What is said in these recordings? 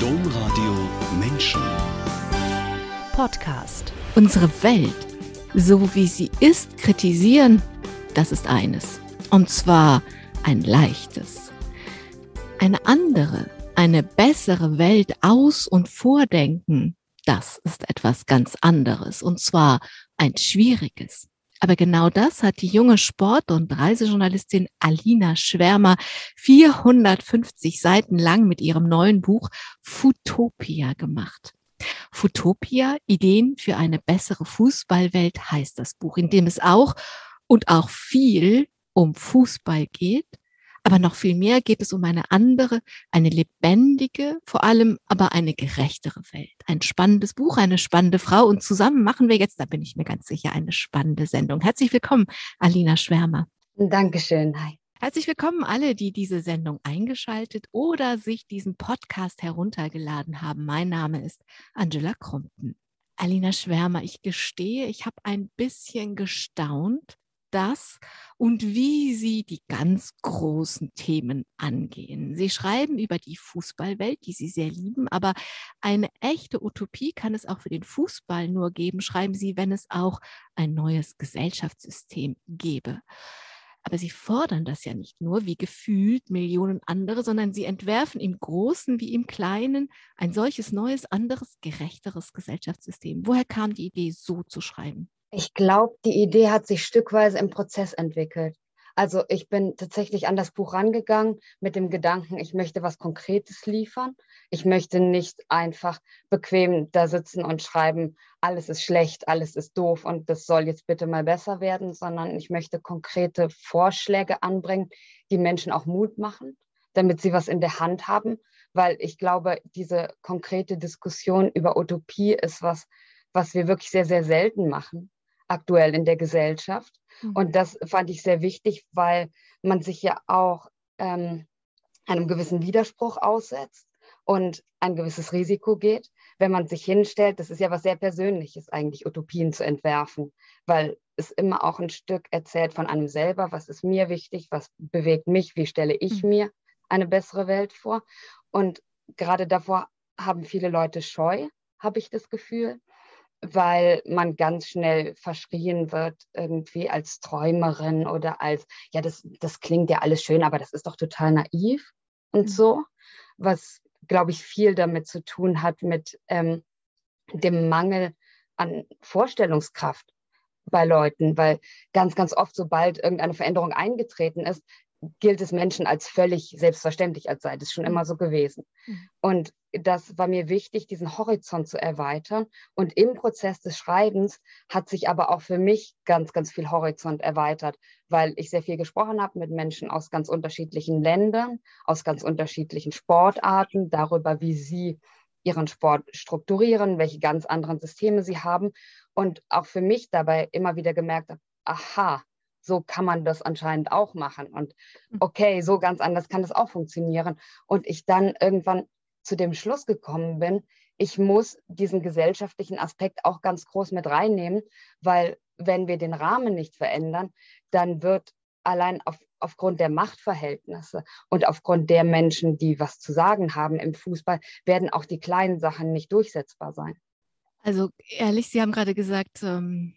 Domradio Menschen. Podcast. Unsere Welt, so wie sie ist, kritisieren, das ist eines. Und zwar ein leichtes. Eine andere, eine bessere Welt aus- und vordenken, das ist etwas ganz anderes. Und zwar ein schwieriges. Aber genau das hat die junge Sport- und Reisejournalistin Alina Schwärmer 450 Seiten lang mit ihrem neuen Buch Futopia gemacht. Futopia, Ideen für eine bessere Fußballwelt heißt das Buch, in dem es auch und auch viel um Fußball geht, aber noch viel mehr geht es um eine andere, eine lebendige, vor allem aber eine gerechtere Welt. Ein spannendes Buch, eine spannende Frau. Und zusammen machen wir jetzt, da bin ich mir ganz sicher, eine spannende Sendung. Herzlich willkommen, Alina Schwärmer. Dankeschön. Hi. Herzlich willkommen alle, die diese Sendung eingeschaltet oder sich diesen Podcast heruntergeladen haben. Mein Name ist Angela Krumpten. Alina Schwärmer, ich gestehe, ich habe ein bisschen gestaunt, das und wie Sie die ganz großen Themen angehen. Sie schreiben über die Fußballwelt, die Sie sehr lieben, aber eine echte Utopie kann es auch für den Fußball nur geben, schreiben Sie, wenn es auch ein neues Gesellschaftssystem gäbe. Aber sie fordern das ja nicht nur wie gefühlt Millionen andere, sondern sie entwerfen im Großen wie im Kleinen ein solches neues, anderes, gerechteres Gesellschaftssystem. Woher kam die Idee, so zu schreiben? Ich glaube, die Idee hat sich stückweise im Prozess entwickelt. Also ich bin tatsächlich an das Buch rangegangen mit dem Gedanken, ich möchte was Konkretes liefern. Ich möchte nicht einfach bequem da sitzen und schreiben, alles ist schlecht, alles ist doof und das soll jetzt bitte mal besser werden, sondern ich möchte konkrete Vorschläge anbringen, die Menschen auch Mut machen, damit sie was in der Hand haben, weil ich glaube, diese konkrete Diskussion über Utopie ist was, was wir wirklich sehr, sehr selten machen aktuell in der Gesellschaft. Mhm. Und das fand ich sehr wichtig, weil man sich ja auch ähm, einem gewissen Widerspruch aussetzt und ein gewisses Risiko geht, wenn man sich hinstellt. Das ist ja was sehr Persönliches, eigentlich Utopien zu entwerfen, weil es immer auch ein Stück erzählt von einem selber, was ist mir wichtig, was bewegt mich, wie stelle ich mhm. mir eine bessere Welt vor. Und gerade davor haben viele Leute Scheu, habe ich das Gefühl weil man ganz schnell verschrien wird, irgendwie als Träumerin oder als, ja, das, das klingt ja alles schön, aber das ist doch total naiv und mhm. so, was, glaube ich, viel damit zu tun hat mit ähm, dem Mangel an Vorstellungskraft bei Leuten, weil ganz, ganz oft, sobald irgendeine Veränderung eingetreten ist, gilt es Menschen als völlig selbstverständlich, als sei das schon immer so gewesen. Mhm. Und das war mir wichtig, diesen Horizont zu erweitern. Und im Prozess des Schreibens hat sich aber auch für mich ganz, ganz viel Horizont erweitert, weil ich sehr viel gesprochen habe mit Menschen aus ganz unterschiedlichen Ländern, aus ganz unterschiedlichen Sportarten, darüber, wie sie ihren Sport strukturieren, welche ganz anderen Systeme sie haben. Und auch für mich dabei immer wieder gemerkt habe, aha, so kann man das anscheinend auch machen. Und hm. okay, so ganz anders kann das auch funktionieren. Und ich dann irgendwann zu dem Schluss gekommen bin, ich muss diesen gesellschaftlichen Aspekt auch ganz groß mit reinnehmen, weil wenn wir den Rahmen nicht verändern, dann wird allein auf, aufgrund der Machtverhältnisse und aufgrund der Menschen, die was zu sagen haben im Fußball, werden auch die kleinen Sachen nicht durchsetzbar sein. Also ehrlich, Sie haben gerade gesagt, ähm,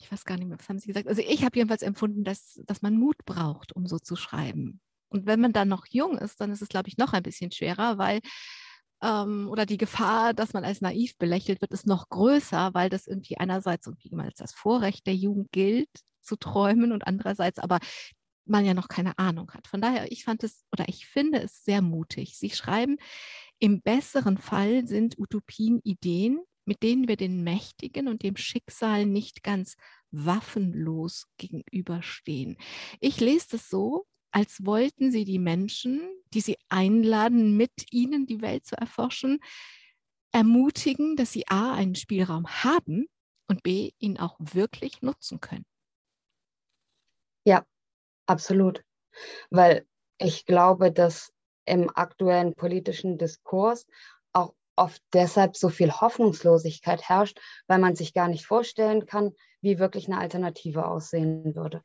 ich weiß gar nicht mehr, was haben Sie gesagt? Also ich habe jedenfalls empfunden, dass, dass man Mut braucht, um so zu schreiben. Und wenn man dann noch jung ist, dann ist es, glaube ich, noch ein bisschen schwerer, weil ähm, oder die Gefahr, dass man als naiv belächelt wird, ist noch größer, weil das irgendwie einerseits irgendwie immer als das Vorrecht der Jugend gilt, zu träumen und andererseits aber man ja noch keine Ahnung hat. Von daher, ich fand es oder ich finde es sehr mutig. Sie schreiben, im besseren Fall sind Utopien Ideen, mit denen wir den Mächtigen und dem Schicksal nicht ganz waffenlos gegenüberstehen. Ich lese das so, als wollten sie die Menschen, die sie einladen, mit ihnen die Welt zu erforschen, ermutigen, dass sie a, einen Spielraum haben und b, ihn auch wirklich nutzen können. Ja, absolut. Weil ich glaube, dass im aktuellen politischen Diskurs auch oft deshalb so viel Hoffnungslosigkeit herrscht, weil man sich gar nicht vorstellen kann, wie wirklich eine Alternative aussehen würde.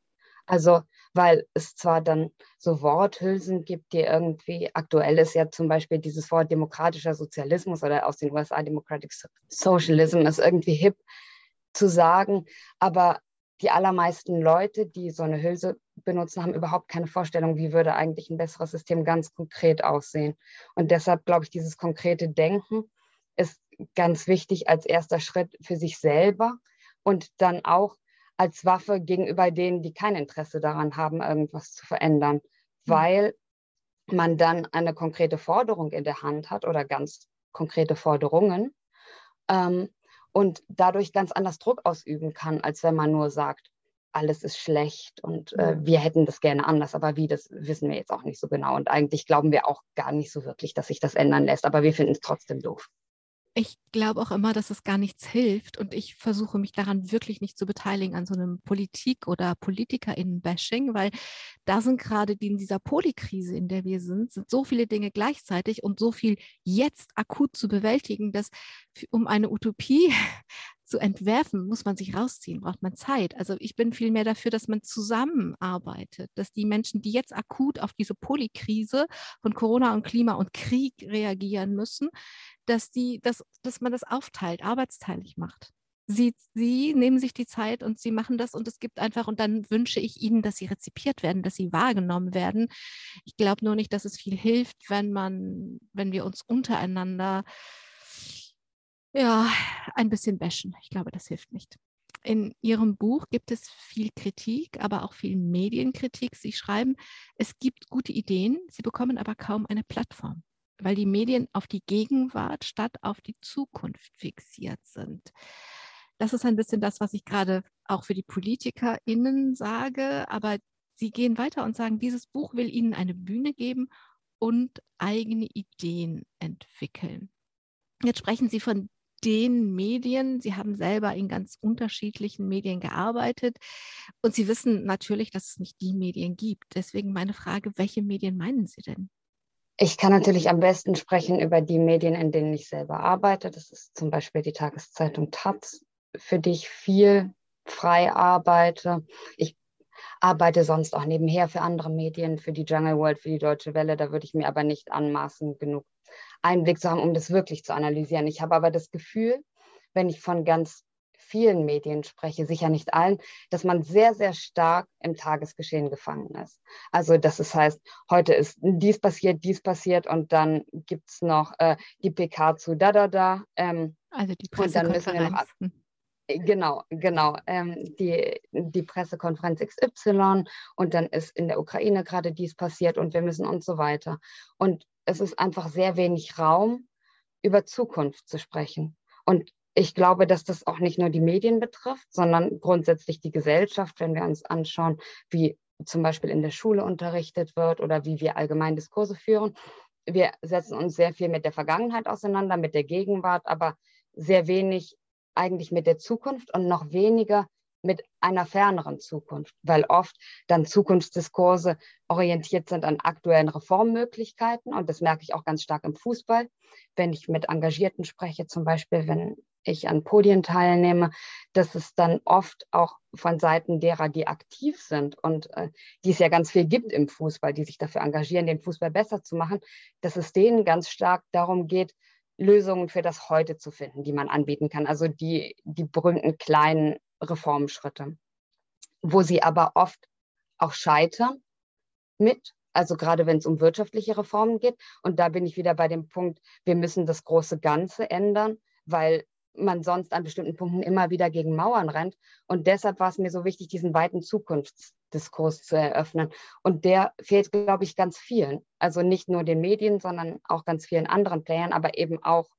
Also, weil es zwar dann so Worthülsen gibt, die irgendwie aktuell ist, ja zum Beispiel dieses Wort demokratischer Sozialismus oder aus den USA Democratic Socialism ist irgendwie hip zu sagen, aber die allermeisten Leute, die so eine Hülse benutzen, haben überhaupt keine Vorstellung, wie würde eigentlich ein besseres System ganz konkret aussehen. Und deshalb glaube ich, dieses konkrete Denken ist ganz wichtig als erster Schritt für sich selber und dann auch als Waffe gegenüber denen, die kein Interesse daran haben, irgendwas zu verändern, mhm. weil man dann eine konkrete Forderung in der Hand hat oder ganz konkrete Forderungen ähm, und dadurch ganz anders Druck ausüben kann, als wenn man nur sagt, alles ist schlecht und äh, wir hätten das gerne anders, aber wie, das wissen wir jetzt auch nicht so genau. Und eigentlich glauben wir auch gar nicht so wirklich, dass sich das ändern lässt, aber wir finden es trotzdem doof ich glaube auch immer, dass es gar nichts hilft und ich versuche mich daran wirklich nicht zu beteiligen an so einem Politik- oder PolitikerInnen-Bashing, weil da sind gerade in dieser Polikrise, in der wir sind, sind so viele Dinge gleichzeitig und so viel jetzt akut zu bewältigen, dass um eine Utopie zu entwerfen, muss man sich rausziehen, braucht man Zeit. Also ich bin viel mehr dafür, dass man zusammenarbeitet, dass die Menschen, die jetzt akut auf diese Polykrise von Corona und Klima und Krieg reagieren müssen, dass, die, dass, dass man das aufteilt, arbeitsteilig macht. Sie, sie nehmen sich die Zeit und sie machen das und es gibt einfach, und dann wünsche ich ihnen, dass sie rezipiert werden, dass sie wahrgenommen werden. Ich glaube nur nicht, dass es viel hilft, wenn man, wenn wir uns untereinander ja, ein bisschen bashen. Ich glaube, das hilft nicht. In Ihrem Buch gibt es viel Kritik, aber auch viel Medienkritik. Sie schreiben, es gibt gute Ideen, sie bekommen aber kaum eine Plattform, weil die Medien auf die Gegenwart statt auf die Zukunft fixiert sind. Das ist ein bisschen das, was ich gerade auch für die PolitikerInnen sage, aber Sie gehen weiter und sagen, dieses Buch will Ihnen eine Bühne geben und eigene Ideen entwickeln. Jetzt sprechen Sie von den Medien. Sie haben selber in ganz unterschiedlichen Medien gearbeitet und Sie wissen natürlich, dass es nicht die Medien gibt. Deswegen meine Frage, welche Medien meinen Sie denn? Ich kann natürlich am besten sprechen über die Medien, in denen ich selber arbeite. Das ist zum Beispiel die Tageszeitung Taz, für die ich viel frei arbeite. Ich arbeite sonst auch nebenher für andere Medien, für die Jungle World, für die Deutsche Welle. Da würde ich mir aber nicht anmaßen, genug Einblick zu haben, um das wirklich zu analysieren. Ich habe aber das Gefühl, wenn ich von ganz vielen Medien spreche, sicher nicht allen, dass man sehr, sehr stark im Tagesgeschehen gefangen ist. Also, dass es heißt, heute ist dies passiert, dies passiert und dann gibt es noch äh, die PK zu da, da, da. Ähm, also die Pressekonferenz. Äh, genau, genau. Ähm, die, die Pressekonferenz XY und dann ist in der Ukraine gerade dies passiert und wir müssen und so weiter. Und es ist einfach sehr wenig Raum, über Zukunft zu sprechen. Und ich glaube, dass das auch nicht nur die Medien betrifft, sondern grundsätzlich die Gesellschaft, wenn wir uns anschauen, wie zum Beispiel in der Schule unterrichtet wird oder wie wir allgemein Diskurse führen. Wir setzen uns sehr viel mit der Vergangenheit auseinander, mit der Gegenwart, aber sehr wenig eigentlich mit der Zukunft und noch weniger mit einer ferneren Zukunft, weil oft dann Zukunftsdiskurse orientiert sind an aktuellen Reformmöglichkeiten. Und das merke ich auch ganz stark im Fußball, wenn ich mit Engagierten spreche, zum Beispiel wenn ich an Podien teilnehme, dass es dann oft auch von Seiten derer, die aktiv sind und äh, die es ja ganz viel gibt im Fußball, die sich dafür engagieren, den Fußball besser zu machen, dass es denen ganz stark darum geht, Lösungen für das Heute zu finden, die man anbieten kann. Also die, die berühmten kleinen Reformschritte, wo sie aber oft auch scheitern mit, also gerade wenn es um wirtschaftliche Reformen geht. Und da bin ich wieder bei dem Punkt, wir müssen das große Ganze ändern, weil man sonst an bestimmten Punkten immer wieder gegen Mauern rennt. Und deshalb war es mir so wichtig, diesen weiten Zukunftsdiskurs zu eröffnen. Und der fehlt, glaube ich, ganz vielen. Also nicht nur den Medien, sondern auch ganz vielen anderen Playern, aber eben auch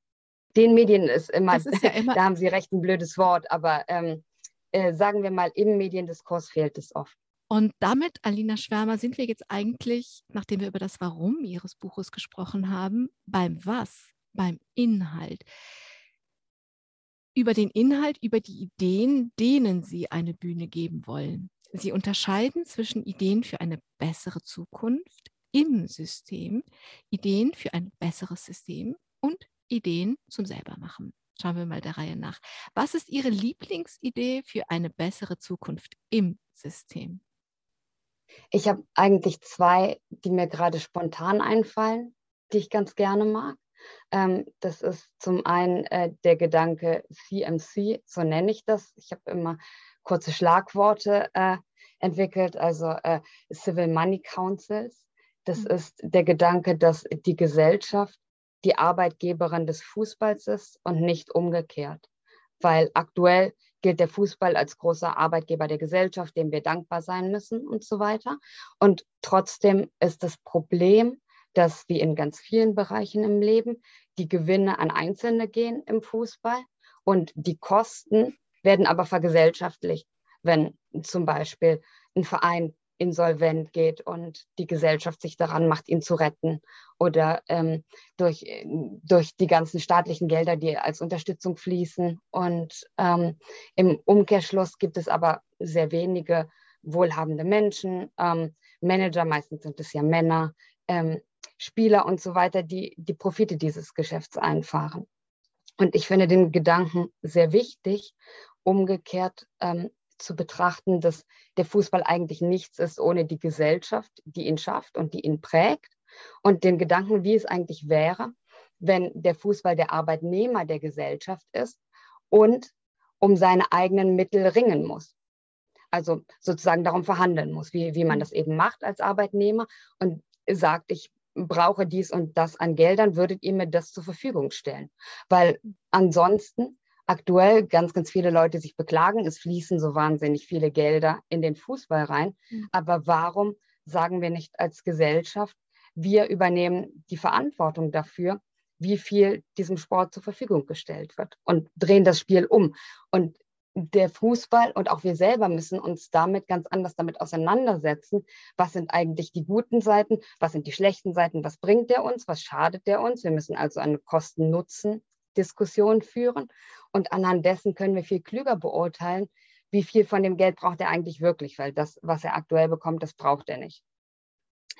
den Medien ist immer, ist ja immer da haben Sie recht, ein blödes Wort, aber ähm, äh, sagen wir mal, im Mediendiskurs fehlt es oft. Und damit, Alina Schwärmer, sind wir jetzt eigentlich, nachdem wir über das Warum Ihres Buches gesprochen haben, beim Was, beim Inhalt. Über den Inhalt, über die Ideen, denen Sie eine Bühne geben wollen. Sie unterscheiden zwischen Ideen für eine bessere Zukunft im System, Ideen für ein besseres System und Ideen zum Selbermachen. Schauen wir mal der Reihe nach. Was ist Ihre Lieblingsidee für eine bessere Zukunft im System? Ich habe eigentlich zwei, die mir gerade spontan einfallen, die ich ganz gerne mag. Ähm, das ist zum einen äh, der Gedanke CMC, so nenne ich das. Ich habe immer kurze Schlagworte äh, entwickelt, also äh, Civil Money Councils. Das mhm. ist der Gedanke, dass die Gesellschaft die Arbeitgeberin des Fußballs ist und nicht umgekehrt. Weil aktuell gilt der Fußball als großer Arbeitgeber der Gesellschaft, dem wir dankbar sein müssen und so weiter. Und trotzdem ist das Problem, dass wie in ganz vielen Bereichen im Leben die Gewinne an Einzelne gehen im Fußball und die Kosten werden aber vergesellschaftlicht, wenn zum Beispiel ein Verein insolvent geht und die Gesellschaft sich daran macht, ihn zu retten oder ähm, durch, durch die ganzen staatlichen Gelder, die als Unterstützung fließen. Und ähm, im Umkehrschluss gibt es aber sehr wenige wohlhabende Menschen, ähm, Manager, meistens sind es ja Männer, ähm, Spieler und so weiter, die die Profite dieses Geschäfts einfahren. Und ich finde den Gedanken sehr wichtig, umgekehrt ähm, zu betrachten, dass der Fußball eigentlich nichts ist ohne die Gesellschaft, die ihn schafft und die ihn prägt. Und den Gedanken, wie es eigentlich wäre, wenn der Fußball der Arbeitnehmer der Gesellschaft ist und um seine eigenen Mittel ringen muss. Also sozusagen darum verhandeln muss, wie, wie man das eben macht als Arbeitnehmer und sagt, ich brauche dies und das an Geldern, würdet ihr mir das zur Verfügung stellen? Weil ansonsten aktuell ganz, ganz viele Leute sich beklagen, es fließen so wahnsinnig viele Gelder in den Fußball rein. Mhm. Aber warum sagen wir nicht als Gesellschaft, wir übernehmen die Verantwortung dafür, wie viel diesem Sport zur Verfügung gestellt wird und drehen das Spiel um. Und der Fußball und auch wir selber müssen uns damit ganz anders damit auseinandersetzen. Was sind eigentlich die guten Seiten? Was sind die schlechten Seiten? Was bringt der uns? Was schadet der uns? Wir müssen also eine Kosten-Nutzen-Diskussion führen. Und anhand dessen können wir viel klüger beurteilen, wie viel von dem Geld braucht er eigentlich wirklich, weil das, was er aktuell bekommt, das braucht er nicht.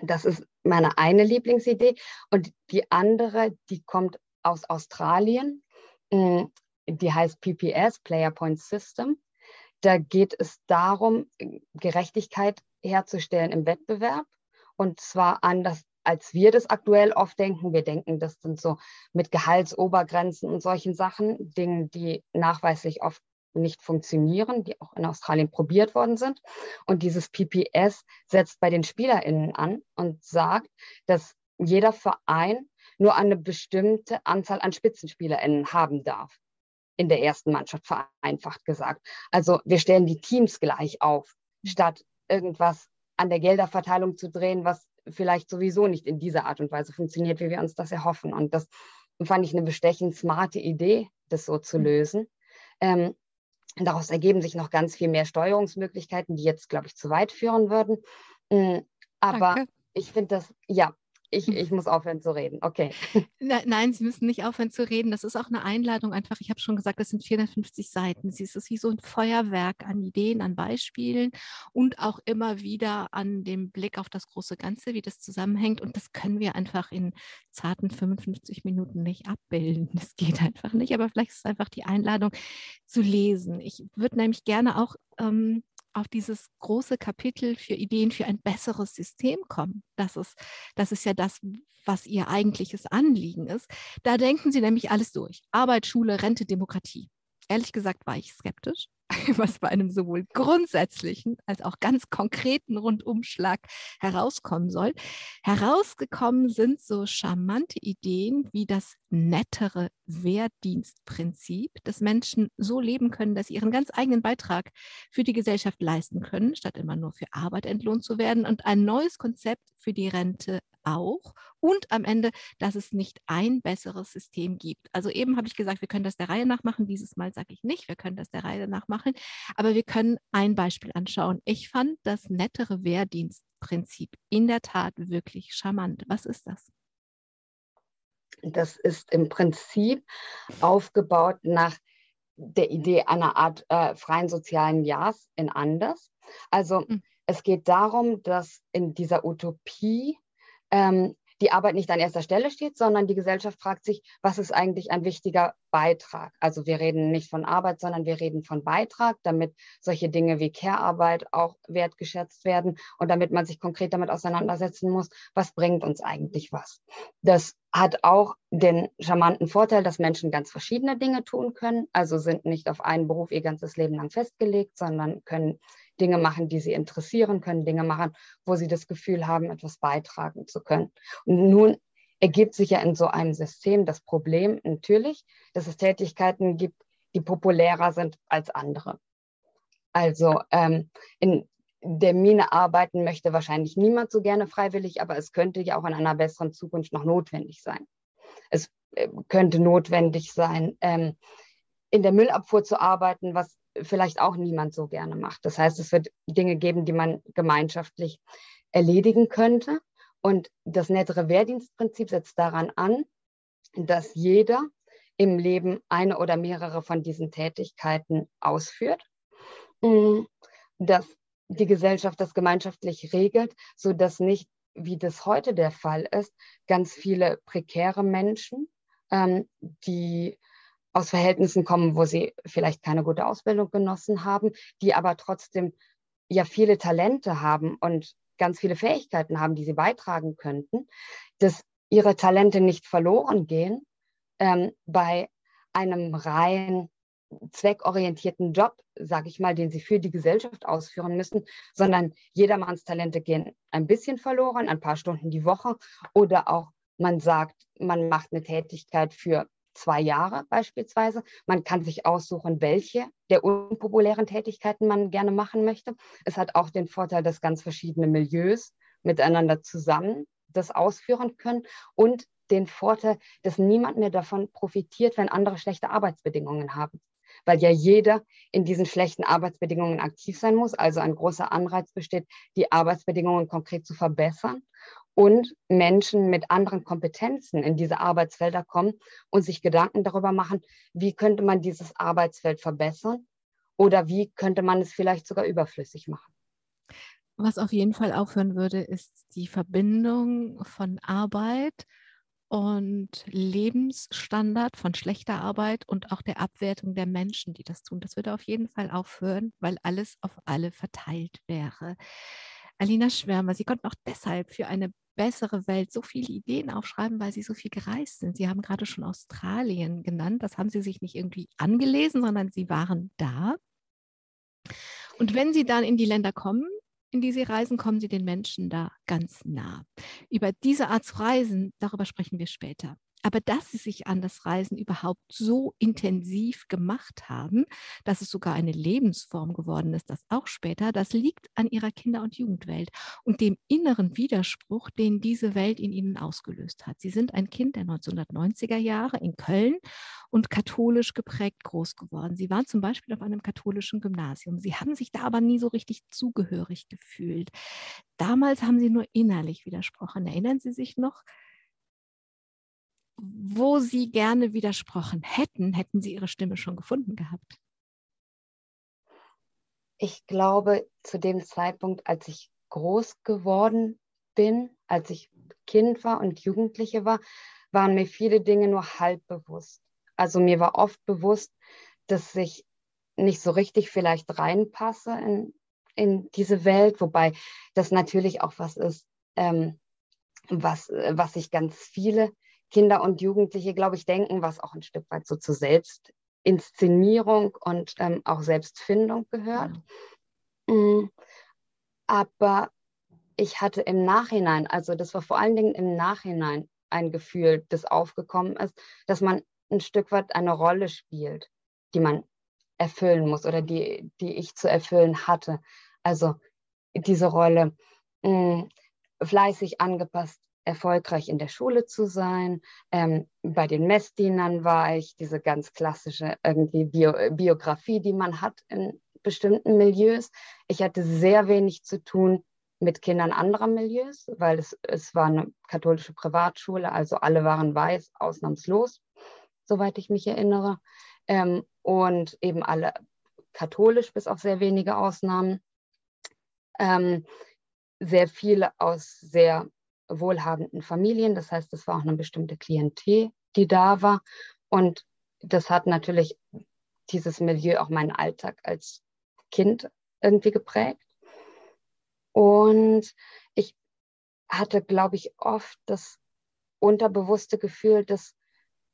Das ist meine eine Lieblingsidee. Und die andere, die kommt aus Australien. Die heißt PPS, Player Point System. Da geht es darum, Gerechtigkeit herzustellen im Wettbewerb. Und zwar anders, als wir das aktuell oft denken. Wir denken, das sind so mit Gehaltsobergrenzen und solchen Sachen, Dingen, die nachweislich oft nicht funktionieren, die auch in Australien probiert worden sind. Und dieses PPS setzt bei den SpielerInnen an und sagt, dass jeder Verein nur eine bestimmte Anzahl an SpitzenspielerInnen haben darf in der ersten Mannschaft, vereinfacht gesagt. Also wir stellen die Teams gleich auf, statt irgendwas an der Gelderverteilung zu drehen, was vielleicht sowieso nicht in dieser Art und Weise funktioniert, wie wir uns das erhoffen. Und das fand ich eine bestechend smarte Idee, das so zu mhm. lösen. Ähm, daraus ergeben sich noch ganz viel mehr Steuerungsmöglichkeiten, die jetzt, glaube ich, zu weit führen würden. Mm, aber Danke. ich finde das, ja, ich, ich muss aufhören zu reden. Okay. Nein, Sie müssen nicht aufhören zu reden. Das ist auch eine Einladung einfach. Ich habe schon gesagt, das sind 450 Seiten. Es ist wie so ein Feuerwerk an Ideen, an Beispielen und auch immer wieder an dem Blick auf das große Ganze, wie das zusammenhängt. Und das können wir einfach in zarten 55 Minuten nicht abbilden. Das geht einfach nicht. Aber vielleicht ist es einfach die Einladung zu lesen. Ich würde nämlich gerne auch ähm, auf dieses große Kapitel für Ideen für ein besseres System kommen. Das ist, das ist ja das, was ihr eigentliches Anliegen ist. Da denken sie nämlich alles durch. Arbeit, Schule, Rente, Demokratie. Ehrlich gesagt war ich skeptisch. was bei einem sowohl grundsätzlichen als auch ganz konkreten Rundumschlag herauskommen soll. Herausgekommen sind so charmante Ideen wie das nettere Wehrdienstprinzip, dass Menschen so leben können, dass sie ihren ganz eigenen Beitrag für die Gesellschaft leisten können, statt immer nur für Arbeit entlohnt zu werden und ein neues Konzept für die Rente auch und am Ende, dass es nicht ein besseres System gibt. Also eben habe ich gesagt, wir können das der Reihe nach machen. Dieses Mal sage ich nicht, wir können das der Reihe nach machen, aber wir können ein Beispiel anschauen. Ich fand das nettere Wehrdienstprinzip in der Tat wirklich charmant. Was ist das? Das ist im Prinzip aufgebaut nach der Idee einer Art äh, freien sozialen Jahres in anders. Also mhm. es geht darum, dass in dieser Utopie ähm, die Arbeit nicht an erster Stelle steht, sondern die Gesellschaft fragt sich, was ist eigentlich ein wichtiger Beitrag? Also wir reden nicht von Arbeit, sondern wir reden von Beitrag, damit solche Dinge wie Care-Arbeit auch wertgeschätzt werden und damit man sich konkret damit auseinandersetzen muss, was bringt uns eigentlich was. Das hat auch den charmanten Vorteil, dass Menschen ganz verschiedene Dinge tun können, also sind nicht auf einen Beruf ihr ganzes Leben lang festgelegt, sondern können Dinge machen, die sie interessieren, können Dinge machen, wo sie das Gefühl haben, etwas beitragen zu können. Und nun ergibt sich ja in so einem System das Problem natürlich, dass es Tätigkeiten gibt, die populärer sind als andere. Also ähm, in der Mine arbeiten möchte wahrscheinlich niemand so gerne freiwillig, aber es könnte ja auch in einer besseren Zukunft noch notwendig sein. Es äh, könnte notwendig sein, ähm, in der Müllabfuhr zu arbeiten, was vielleicht auch niemand so gerne macht. Das heißt, es wird Dinge geben, die man gemeinschaftlich erledigen könnte. Und das nettere Wehrdienstprinzip setzt daran an, dass jeder im Leben eine oder mehrere von diesen Tätigkeiten ausführt, mm, dass die Gesellschaft das gemeinschaftlich regelt, sodass nicht, wie das heute der Fall ist, ganz viele prekäre Menschen, ähm, die aus Verhältnissen kommen, wo sie vielleicht keine gute Ausbildung genossen haben, die aber trotzdem ja viele Talente haben und ganz viele Fähigkeiten haben, die sie beitragen könnten, dass ihre Talente nicht verloren gehen ähm, bei einem rein zweckorientierten Job, sage ich mal, den sie für die Gesellschaft ausführen müssen, sondern jedermanns Talente gehen ein bisschen verloren, ein paar Stunden die Woche oder auch man sagt, man macht eine Tätigkeit für zwei Jahre beispielsweise. Man kann sich aussuchen, welche der unpopulären Tätigkeiten man gerne machen möchte. Es hat auch den Vorteil, dass ganz verschiedene Milieus miteinander zusammen das ausführen können und den Vorteil, dass niemand mehr davon profitiert, wenn andere schlechte Arbeitsbedingungen haben. Weil ja jeder in diesen schlechten Arbeitsbedingungen aktiv sein muss. Also ein großer Anreiz besteht, die Arbeitsbedingungen konkret zu verbessern und Menschen mit anderen Kompetenzen in diese Arbeitsfelder kommen und sich Gedanken darüber machen, wie könnte man dieses Arbeitsfeld verbessern oder wie könnte man es vielleicht sogar überflüssig machen. Was auf jeden Fall aufhören würde, ist die Verbindung von Arbeit und Lebensstandard von schlechter Arbeit und auch der Abwertung der Menschen, die das tun. Das würde auf jeden Fall aufhören, weil alles auf alle verteilt wäre. Alina Schwärmer, Sie konnten auch deshalb für eine bessere Welt so viele Ideen aufschreiben, weil Sie so viel gereist sind. Sie haben gerade schon Australien genannt. Das haben Sie sich nicht irgendwie angelesen, sondern Sie waren da. Und wenn Sie dann in die Länder kommen, in die Sie reisen, kommen Sie den Menschen da ganz nah. Über diese Art zu reisen, darüber sprechen wir später. Aber dass sie sich an das Reisen überhaupt so intensiv gemacht haben, dass es sogar eine Lebensform geworden ist, das auch später, das liegt an ihrer Kinder- und Jugendwelt und dem inneren Widerspruch, den diese Welt in ihnen ausgelöst hat. Sie sind ein Kind der 1990er Jahre in Köln und katholisch geprägt groß geworden. Sie waren zum Beispiel auf einem katholischen Gymnasium. Sie haben sich da aber nie so richtig zugehörig gefühlt. Damals haben sie nur innerlich widersprochen. Erinnern Sie sich noch? Wo Sie gerne widersprochen hätten, hätten Sie Ihre Stimme schon gefunden gehabt? Ich glaube, zu dem Zeitpunkt, als ich groß geworden bin, als ich Kind war und Jugendliche war, waren mir viele Dinge nur halb bewusst. Also mir war oft bewusst, dass ich nicht so richtig vielleicht reinpasse in, in diese Welt, wobei das natürlich auch was ist, ähm, was, was sich ganz viele Kinder und Jugendliche, glaube ich, denken, was auch ein Stück weit so zur Selbstinszenierung und ähm, auch Selbstfindung gehört. Mhm. Aber ich hatte im Nachhinein, also das war vor allen Dingen im Nachhinein ein Gefühl, das aufgekommen ist, dass man ein Stück weit eine Rolle spielt, die man erfüllen muss oder die, die ich zu erfüllen hatte. Also diese Rolle mh, mm, fleißig angepasst erfolgreich in der Schule zu sein. Ähm, bei den Messdienern war ich, diese ganz klassische irgendwie Bio Biografie, die man hat in bestimmten Milieus. Ich hatte sehr wenig zu tun mit Kindern anderer Milieus, weil es, es war eine katholische Privatschule, also alle waren weiß, ausnahmslos, soweit ich mich erinnere. Ähm, und eben alle katholisch, bis auf sehr wenige Ausnahmen. Ähm, sehr viele aus sehr wohlhabenden Familien. Das heißt, es war auch eine bestimmte Klientel, die da war. Und das hat natürlich dieses Milieu auch meinen Alltag als Kind irgendwie geprägt. Und ich hatte, glaube ich, oft das unterbewusste Gefühl, dass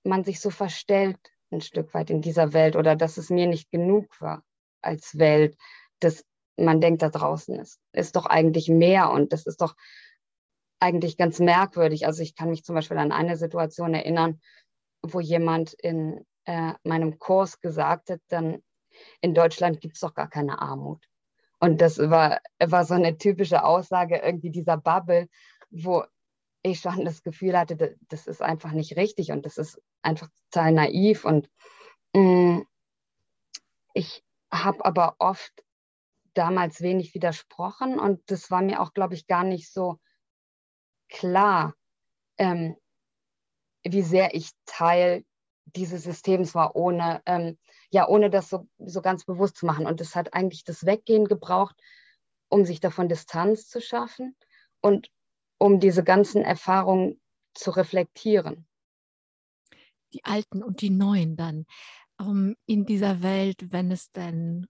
man sich so verstellt ein Stück weit in dieser Welt oder dass es mir nicht genug war als Welt, dass man denkt, da draußen ist, ist doch eigentlich mehr und das ist doch eigentlich ganz merkwürdig. Also ich kann mich zum Beispiel an eine Situation erinnern, wo jemand in äh, meinem Kurs gesagt hat, dann in Deutschland gibt es doch gar keine Armut. Und das war, war so eine typische Aussage irgendwie dieser Bubble, wo ich schon das Gefühl hatte, das ist einfach nicht richtig und das ist einfach total naiv. Und mh, mm, ich habe aber oft damals wenig widersprochen und das war mir auch, glaube ich, gar nicht so klar, ähm, wie sehr ich Teil dieses Systems war, ohne, ähm, ja, ohne das so, so ganz bewusst zu machen. Und es hat eigentlich das Weggehen gebraucht, um sich davon Distanz zu schaffen und um diese ganzen Erfahrungen zu reflektieren. Die alten und die neuen dann. Um, ähm, in dieser Welt, wenn es denn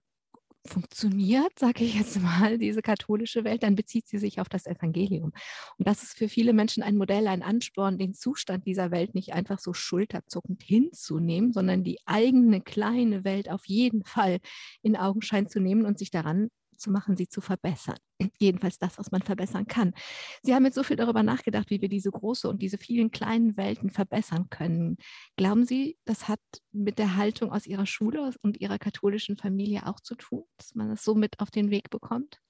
funktioniert, sage ich jetzt mal, diese katholische Welt, dann bezieht sie sich auf das Evangelium. Und das ist für viele Menschen ein Modell, ein Ansporn, den Zustand dieser Welt nicht einfach so schulterzuckend hinzunehmen, sondern die eigene kleine Welt auf jeden Fall in Augenschein zu nehmen und sich daran zu machen, sie zu verbessern. Jedenfalls das, was man verbessern kann. Sie haben jetzt so viel darüber nachgedacht, wie wir diese große und diese vielen kleinen Welten verbessern können. Glauben Sie, das hat mit der Haltung aus Ihrer Schule und Ihrer katholischen Familie auch zu tun, dass man das so mit auf den Weg bekommt?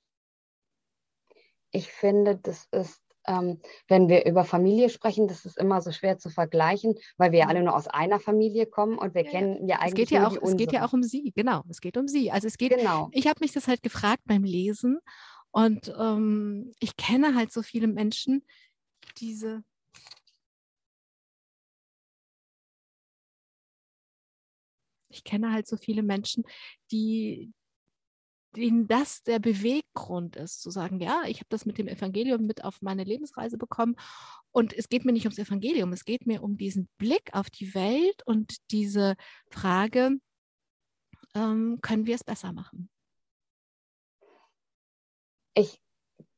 Ich finde, das ist ähm, wenn wir über Familie sprechen, das ist immer so schwer zu vergleichen, weil wir ja alle nur aus einer Familie kommen und wir ja, kennen ja eigentlich. Es geht ja, auch, es geht ja auch um Sie, genau. Es geht um Sie. Also es geht, genau. ich habe mich das halt gefragt beim Lesen und ähm, ich kenne halt so viele Menschen, diese ich kenne halt so viele Menschen, die, denen das der Beweggrund ist, zu sagen, ja, ich habe das mit dem Evangelium mit auf meine Lebensreise bekommen und es geht mir nicht ums Evangelium, es geht mir um diesen Blick auf die Welt und diese Frage, ähm, können wir es besser machen? Ich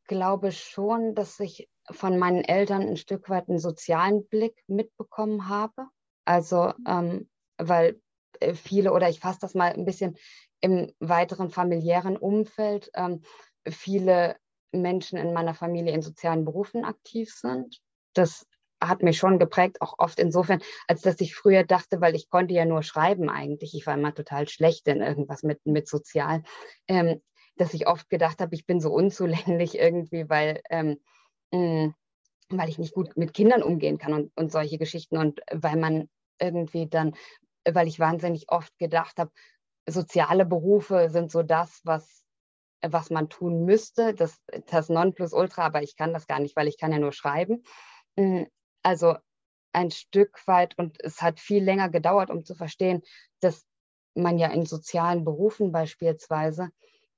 glaube schon, dass ich von meinen Eltern ein Stück weit einen sozialen Blick mitbekommen habe. Also, ähm, weil äh, viele, oder ich fasse das mal ein bisschen im weiteren familiären Umfeld ähm, viele Menschen in meiner Familie in sozialen Berufen aktiv sind. Das hat mich schon geprägt, auch oft insofern, als dass ich früher dachte, weil ich konnte ja nur schreiben eigentlich, ich war immer total schlecht in irgendwas mit, mit Sozial, ähm, dass ich oft gedacht habe, ich bin so unzulänglich irgendwie, weil, ähm, mh, mm, weil ich nicht gut mit Kindern umgehen kann und, und solche Geschichten. Und weil man irgendwie dann, weil ich wahnsinnig oft gedacht habe, soziale Berufe sind so das, was, was man tun müsste, das, das Nonplusultra, aber ich kann das gar nicht, weil ich kann ja nur schreiben. Mm, also ein Stück weit, und es hat viel länger gedauert, um zu verstehen, dass man ja in sozialen Berufen beispielsweise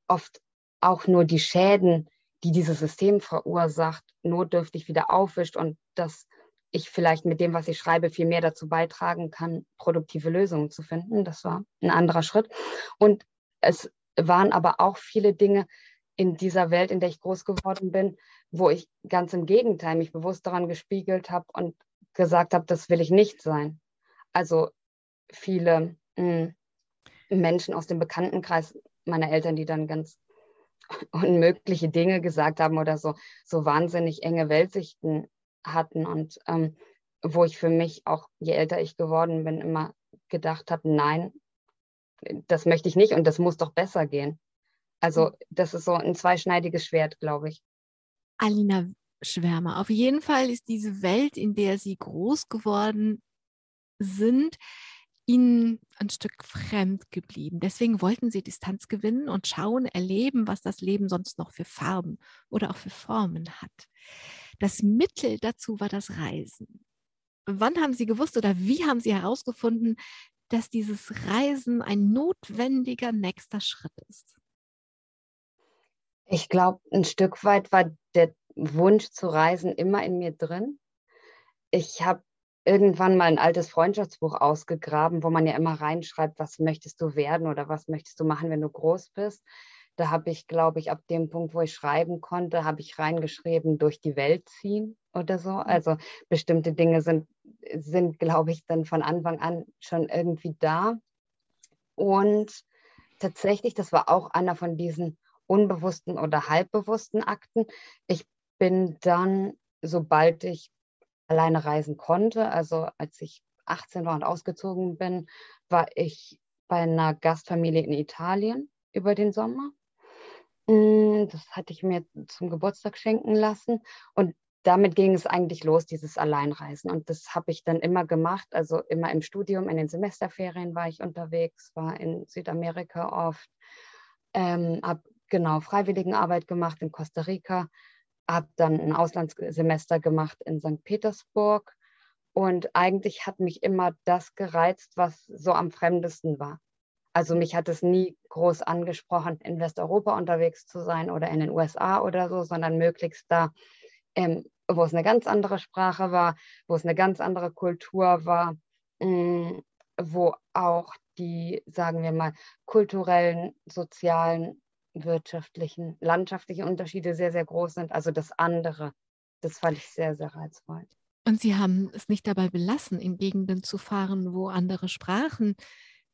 oft auch nur die Schäden, die dieses System verursacht, notdürftig wieder aufwischt und dass ich vielleicht mit dem, was ich schreibe, viel mehr dazu beitragen kann, produktive Lösungen zu finden. Das war ein anderer Schritt. Und es waren aber auch viele Dinge in dieser Welt, in der ich groß geworden bin, wo ich ganz im Gegenteil mich bewusst daran gespiegelt habe und gesagt habe, das will ich nicht sein. Also viele mh, hm, Menschen aus dem Bekanntenkreis meiner Eltern, die dann ganz unmögliche Dinge gesagt haben oder so, so wahnsinnig enge Weltsichten hatten und ähm, wo ich für mich auch, je älter ich geworden bin, immer gedacht habe, nein, das möchte ich nicht und das muss doch besser gehen. Also hm. das ist so ein zweischneidiges Schwert, glaube ich. Alina Schwärmer, auf jeden Fall ist diese Welt, in der Sie groß geworden sind, Ihnen ein Stück fremd geblieben. Deswegen wollten Sie Distanz gewinnen und schauen, erleben, was das Leben sonst noch für Farben oder auch für Formen hat. Das Mittel dazu war das Reisen. Wann haben Sie gewusst oder wie haben Sie herausgefunden, dass dieses Reisen ein notwendiger nächster Schritt ist? Ich glaube, ein Stück weit war der Wunsch zu reisen immer in mir drin. Ich habe irgendwann mal ein altes Freundschaftsbuch ausgegraben, wo man ja immer reinschreibt, was möchtest du werden oder was möchtest du machen, wenn du groß bist. Da habe ich, glaube ich, ab dem Punkt, wo ich schreiben konnte, habe ich reingeschrieben, durch die Welt ziehen oder so. Mhm. Also bestimmte Dinge sind, sind glaube ich, dann von Anfang an schon irgendwie da. Und tatsächlich, das war auch einer von diesen unbewussten oder halbbewussten Akten. Ich bin dann, sobald ich alleine reisen konnte, also als ich 18 war und ausgezogen bin, war ich bei einer Gastfamilie in Italien über den Sommer das hatte ich mir zum Geburtstag schenken lassen. Und damit ging es eigentlich los, dieses Alleinreisen. Und das habe ich dann immer gemacht. Also immer im Studium, in den Semesterferien war ich unterwegs, war in Südamerika oft, ähm, habe genau Freiwilligenarbeit gemacht in Costa Rica, habe dann ein Auslandssemester gemacht in St. Petersburg. Und eigentlich hat mich immer das gereizt, was so am fremdesten war. Also mich hat es nie groß angesprochen, in Westeuropa unterwegs zu sein oder in den USA oder so, sondern möglichst da, ähm, wo es eine ganz andere Sprache war, wo es eine ganz andere Kultur war, mh, mm, wo auch die, sagen wir mal, kulturellen, sozialen, wirtschaftlichen, landschaftlichen Unterschiede sehr, sehr groß sind. Also das andere, das fand ich sehr, sehr reizvoll. Und Sie haben es nicht dabei belassen, in Gegenden zu fahren, wo andere Sprachen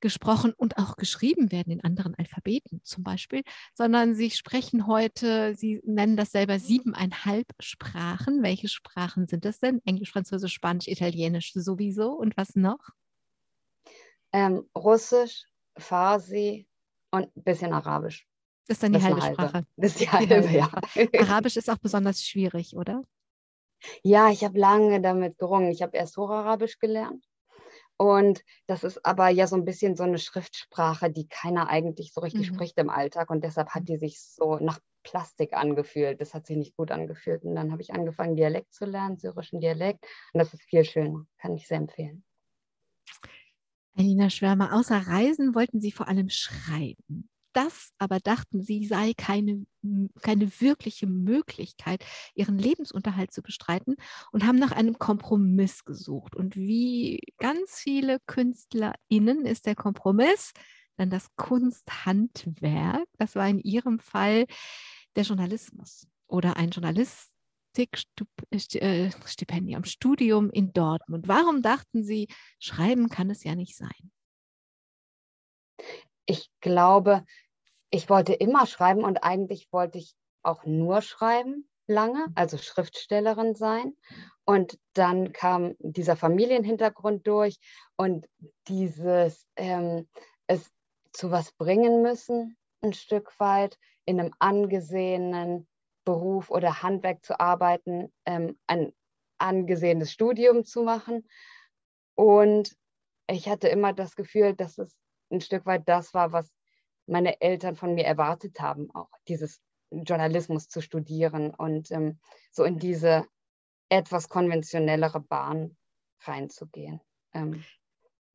gesprochen und auch geschrieben werden in anderen Alphabeten zum Beispiel, sondern sie sprechen heute, sie nennen das selber siebeneinhalb Sprachen. Welche Sprachen sind das denn? Englisch, Französisch, Spanisch, Italienisch sowieso und was noch? Ähm, Russisch, Farsi und ein bisschen Arabisch. Das ist dann die halbe, halbe Sprache. Das ist die halbe, die halbe ja. Arabisch ist auch besonders schwierig, oder? Ja, ich habe lange damit gerungen. Ich habe erst Hocharabisch gelernt und das ist aber ja so ein bisschen so eine Schriftsprache, die keiner eigentlich so richtig mhm. spricht im Alltag. Und deshalb hat die sich so nach Plastik angefühlt. Das hat sich nicht gut angefühlt. Und dann habe ich angefangen, Dialekt zu lernen, syrischen Dialekt. Und das ist viel schöner. Kann ich sehr empfehlen. Alina Schwärmer, außer Reisen wollten Sie vor allem schreiben das aber dachten sie sei keine, keine wirkliche Möglichkeit, ihren Lebensunterhalt zu bestreiten und haben nach einem Kompromiss gesucht. Und wie ganz viele KünstlerInnen ist der Kompromiss dann das Kunsthandwerk. Das war in ihrem Fall der Journalismus oder ein Journalistikstipendium, äh, Studium in Dortmund. Warum dachten Sie, schreiben kann es ja nicht sein? Ich glaube, ich wollte immer schreiben und eigentlich wollte ich auch nur schreiben lange, also Schriftstellerin sein. Und dann kam dieser Familienhintergrund durch und dieses ähm, es zu was bringen müssen, ein Stück weit in einem angesehenen Beruf oder Handwerk zu arbeiten, ähm, ein angesehenes Studium zu machen. Und ich hatte immer das Gefühl, dass es ein Stück weit das war, was meine Eltern von mir erwartet haben, auch dieses Journalismus zu studieren und ähm, so in diese etwas konventionellere Bahn reinzugehen. Ähm,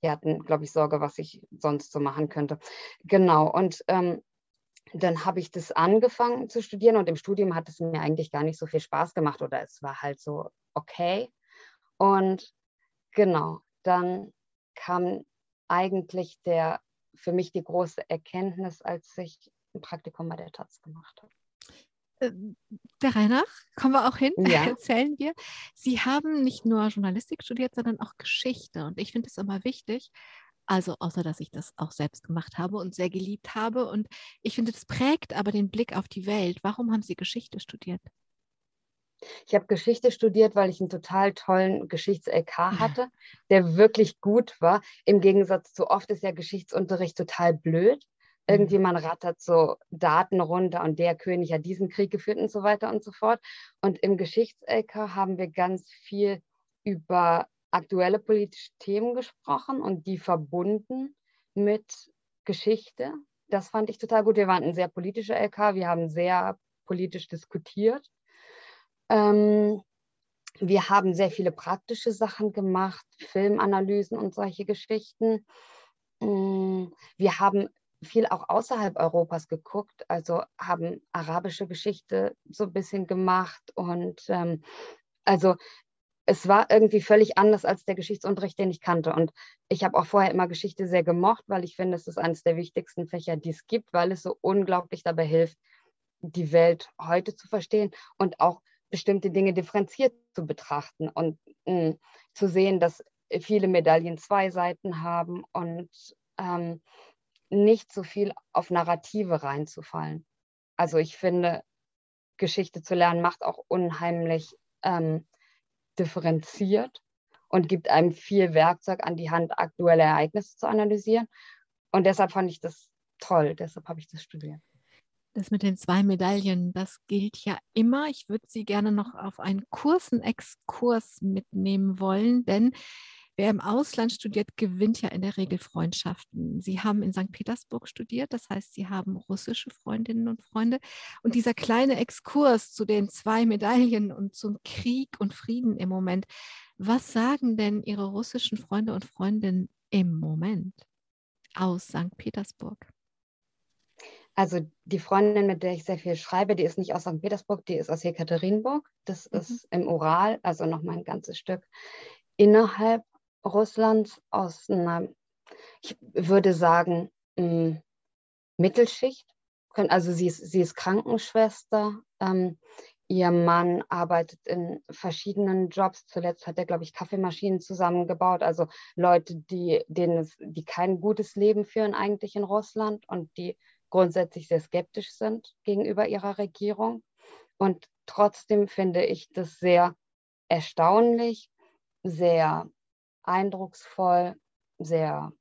die hatten, glaube ich, Sorge, was ich sonst so machen könnte. Genau, und ähm, dann habe ich das angefangen zu studieren und im Studium hat es mir eigentlich gar nicht so viel Spaß gemacht oder es war halt so okay. Und genau, dann kam eigentlich der für mich die große Erkenntnis, als ich ein Praktikum bei der Taz gemacht habe. Ähm, der Reinach, kommen wir auch hin, ja. erzählen wir. Sie haben nicht nur Journalistik studiert, sondern auch Geschichte. Und ich finde es immer wichtig, also außer dass ich das auch selbst gemacht habe und sehr geliebt habe. Und ich finde, das prägt aber den Blick auf die Welt. Warum haben Sie Geschichte studiert? Ich habe Geschichte studiert, weil ich einen total tollen Geschichts-LK hatte, der wirklich gut war. Im Gegensatz zu oft ist ja Geschichtsunterricht total blöd. Irgendwie mhm. man rattert so Daten runter und der König hat diesen Krieg geführt und so weiter und so fort. Und im Geschichts-LK haben wir ganz viel über aktuelle politische Themen gesprochen und die verbunden mit Geschichte. Das fand ich total gut. Wir waren ein sehr politischer LK. Wir haben sehr politisch diskutiert. Ähm, wir haben sehr viele praktische Sachen gemacht, Filmanalysen und solche Geschichten. Mm, wir haben viel auch außerhalb Europas geguckt, also haben arabische Geschichte so ein bisschen gemacht und ähm, also es war irgendwie völlig anders als der Geschichtsunterricht, den ich kannte. Und ich habe auch vorher immer Geschichte sehr gemocht, weil ich finde, es ist eines der wichtigsten Fächer, die es gibt, weil es so unglaublich dabei hilft, die Welt heute zu verstehen und auch bestimmte Dinge differenziert zu betrachten und mh, mm, zu sehen, dass viele Medaillen zwei Seiten haben und ähm, nicht so viel auf Narrative reinzufallen. Also ich finde, Geschichte zu lernen macht auch unheimlich ähm, differenziert und gibt einem viel Werkzeug an die Hand, aktuelle Ereignisse zu analysieren. Und deshalb fand ich das toll, deshalb habe ich das studiert. Das mit den zwei Medaillen, das gilt ja immer. Ich würde Sie gerne noch auf einen kurzen Exkurs mitnehmen wollen, denn Wer im Ausland studiert, gewinnt ja in der Regel Freundschaften. Sie haben in St. Petersburg studiert, das heißt, Sie haben russische Freundinnen und Freunde. Und dieser kleine Exkurs zu den zwei Medaillen und zum Krieg und Frieden im Moment, was sagen denn Ihre russischen Freunde und Freundinnen im Moment aus St. Petersburg? Also die Freundin, mit der ich sehr viel schreibe, die ist nicht aus St. Petersburg, die ist aus Jekaterinburg. Das mhm. ist im Ural, also noch mal ein ganzes Stück innerhalb Russlands aus einer, ich würde sagen, Mittelschicht. Also sie ist, sie ist Krankenschwester. Ähm, ihr Mann arbeitet in verschiedenen Jobs. Zuletzt hat er, glaube ich, Kaffeemaschinen zusammengebaut. Also Leute, die, denen es, die kein gutes Leben führen eigentlich in Russland und die grundsätzlich sehr skeptisch sind gegenüber ihrer Regierung. Und trotzdem finde ich das sehr erstaunlich, sehr eindrucksvoll, sehr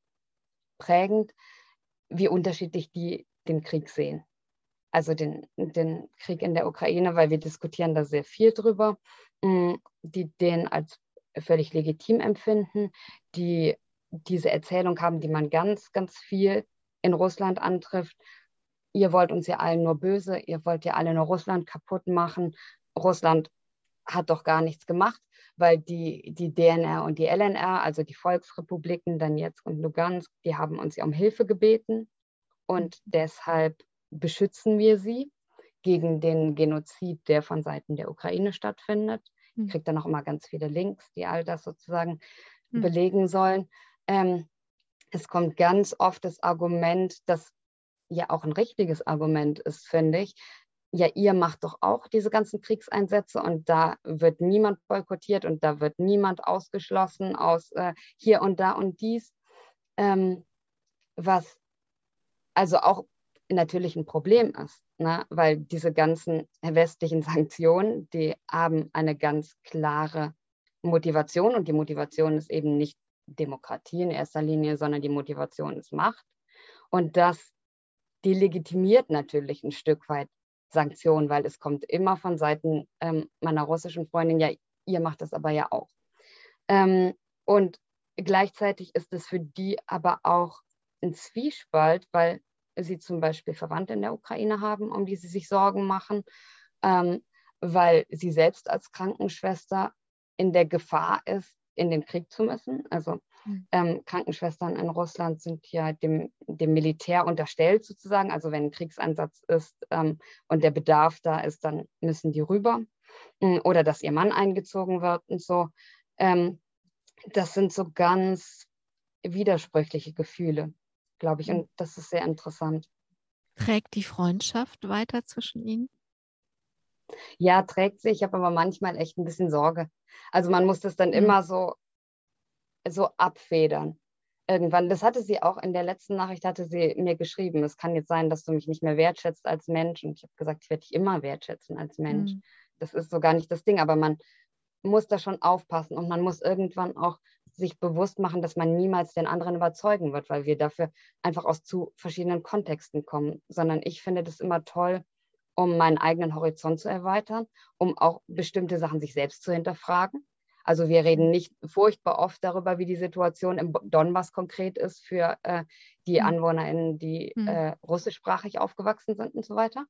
prägend, wie unterschiedlich die den Krieg sehen. Also den, den Krieg in der Ukraine, weil wir diskutieren da sehr viel drüber, mm, die den als völlig legitim empfinden, die diese Erzählung haben, die man ganz, ganz viel in Russland antrifft. Ihr wollt uns ja allen nur böse, ihr wollt ja alle nur Russland kaputt machen. Russland hat doch gar nichts gemacht weil die, die DNR und die LNR, also die Volksrepubliken Donetsk und Lugansk, die haben uns ja um Hilfe gebeten und deshalb beschützen wir sie gegen den Genozid, der von Seiten der Ukraine stattfindet. Ich hm. kriege dann auch immer ganz viele Links, die all das sozusagen mhm. belegen sollen. Ähm, es kommt ganz oft das Argument, das ja auch ein richtiges Argument ist, finde ich, ja, ihr macht doch auch diese ganzen Kriegseinsätze und da wird niemand boykottiert und da wird niemand ausgeschlossen aus äh, hier und da und dies. Ähm, was also auch natürlich ein Problem ist, ne? weil diese ganzen westlichen Sanktionen, die haben eine ganz klare Motivation und die Motivation ist eben nicht Demokratie in erster Linie, sondern die Motivation ist Macht. Und das delegitimiert natürlich ein Stück weit Sanktionen, weil es kommt immer von Seiten ähm, meiner russischen Freundin, ja, ihr macht das aber ja auch. Ähm, und gleichzeitig ist es für die aber auch ein Zwiespalt, weil sie zum Beispiel Verwandte in der Ukraine haben, um die sie sich Sorgen machen, ähm, weil sie selbst als Krankenschwester in der Gefahr ist, in den Krieg zu müssen. Also hm. ähm, Krankenschwestern in Russland sind ja dem, dem Militär unterstellt sozusagen. Also wenn ein Kriegseinsatz ist ähm, und der Bedarf da ist, dann müssen die rüber. Ähm, oder dass ihr Mann eingezogen wird und so. Ähm, das sind so ganz widersprüchliche Gefühle, glaube ich. Hm. Und das ist sehr interessant. Trägt die Freundschaft weiter zwischen Ihnen? Ja, trägt sich. Ich habe aber manchmal echt ein bisschen Sorge. Also man muss das dann mhm. immer so, so abfedern. Irgendwann, das hatte sie auch in der letzten Nachricht, hatte sie mir geschrieben, es kann jetzt sein, dass du mich nicht mehr wertschätzt als Mensch. Und ich habe gesagt, ich werde dich immer wertschätzen als Mensch. Mhm. Das ist so gar nicht das Ding, aber man muss da schon aufpassen und man muss irgendwann auch sich bewusst machen, dass man niemals den anderen überzeugen wird, weil wir dafür einfach aus zu verschiedenen Kontexten kommen. Sondern ich finde das immer toll, um meinen eigenen Horizont zu erweitern, um auch bestimmte Sachen sich selbst zu hinterfragen. Also wir reden nicht furchtbar oft darüber, wie die Situation im Donbass konkret ist für äh, die mhm. AnwohnerInnen, die mhm. äh, russischsprachig aufgewachsen sind und so weiter.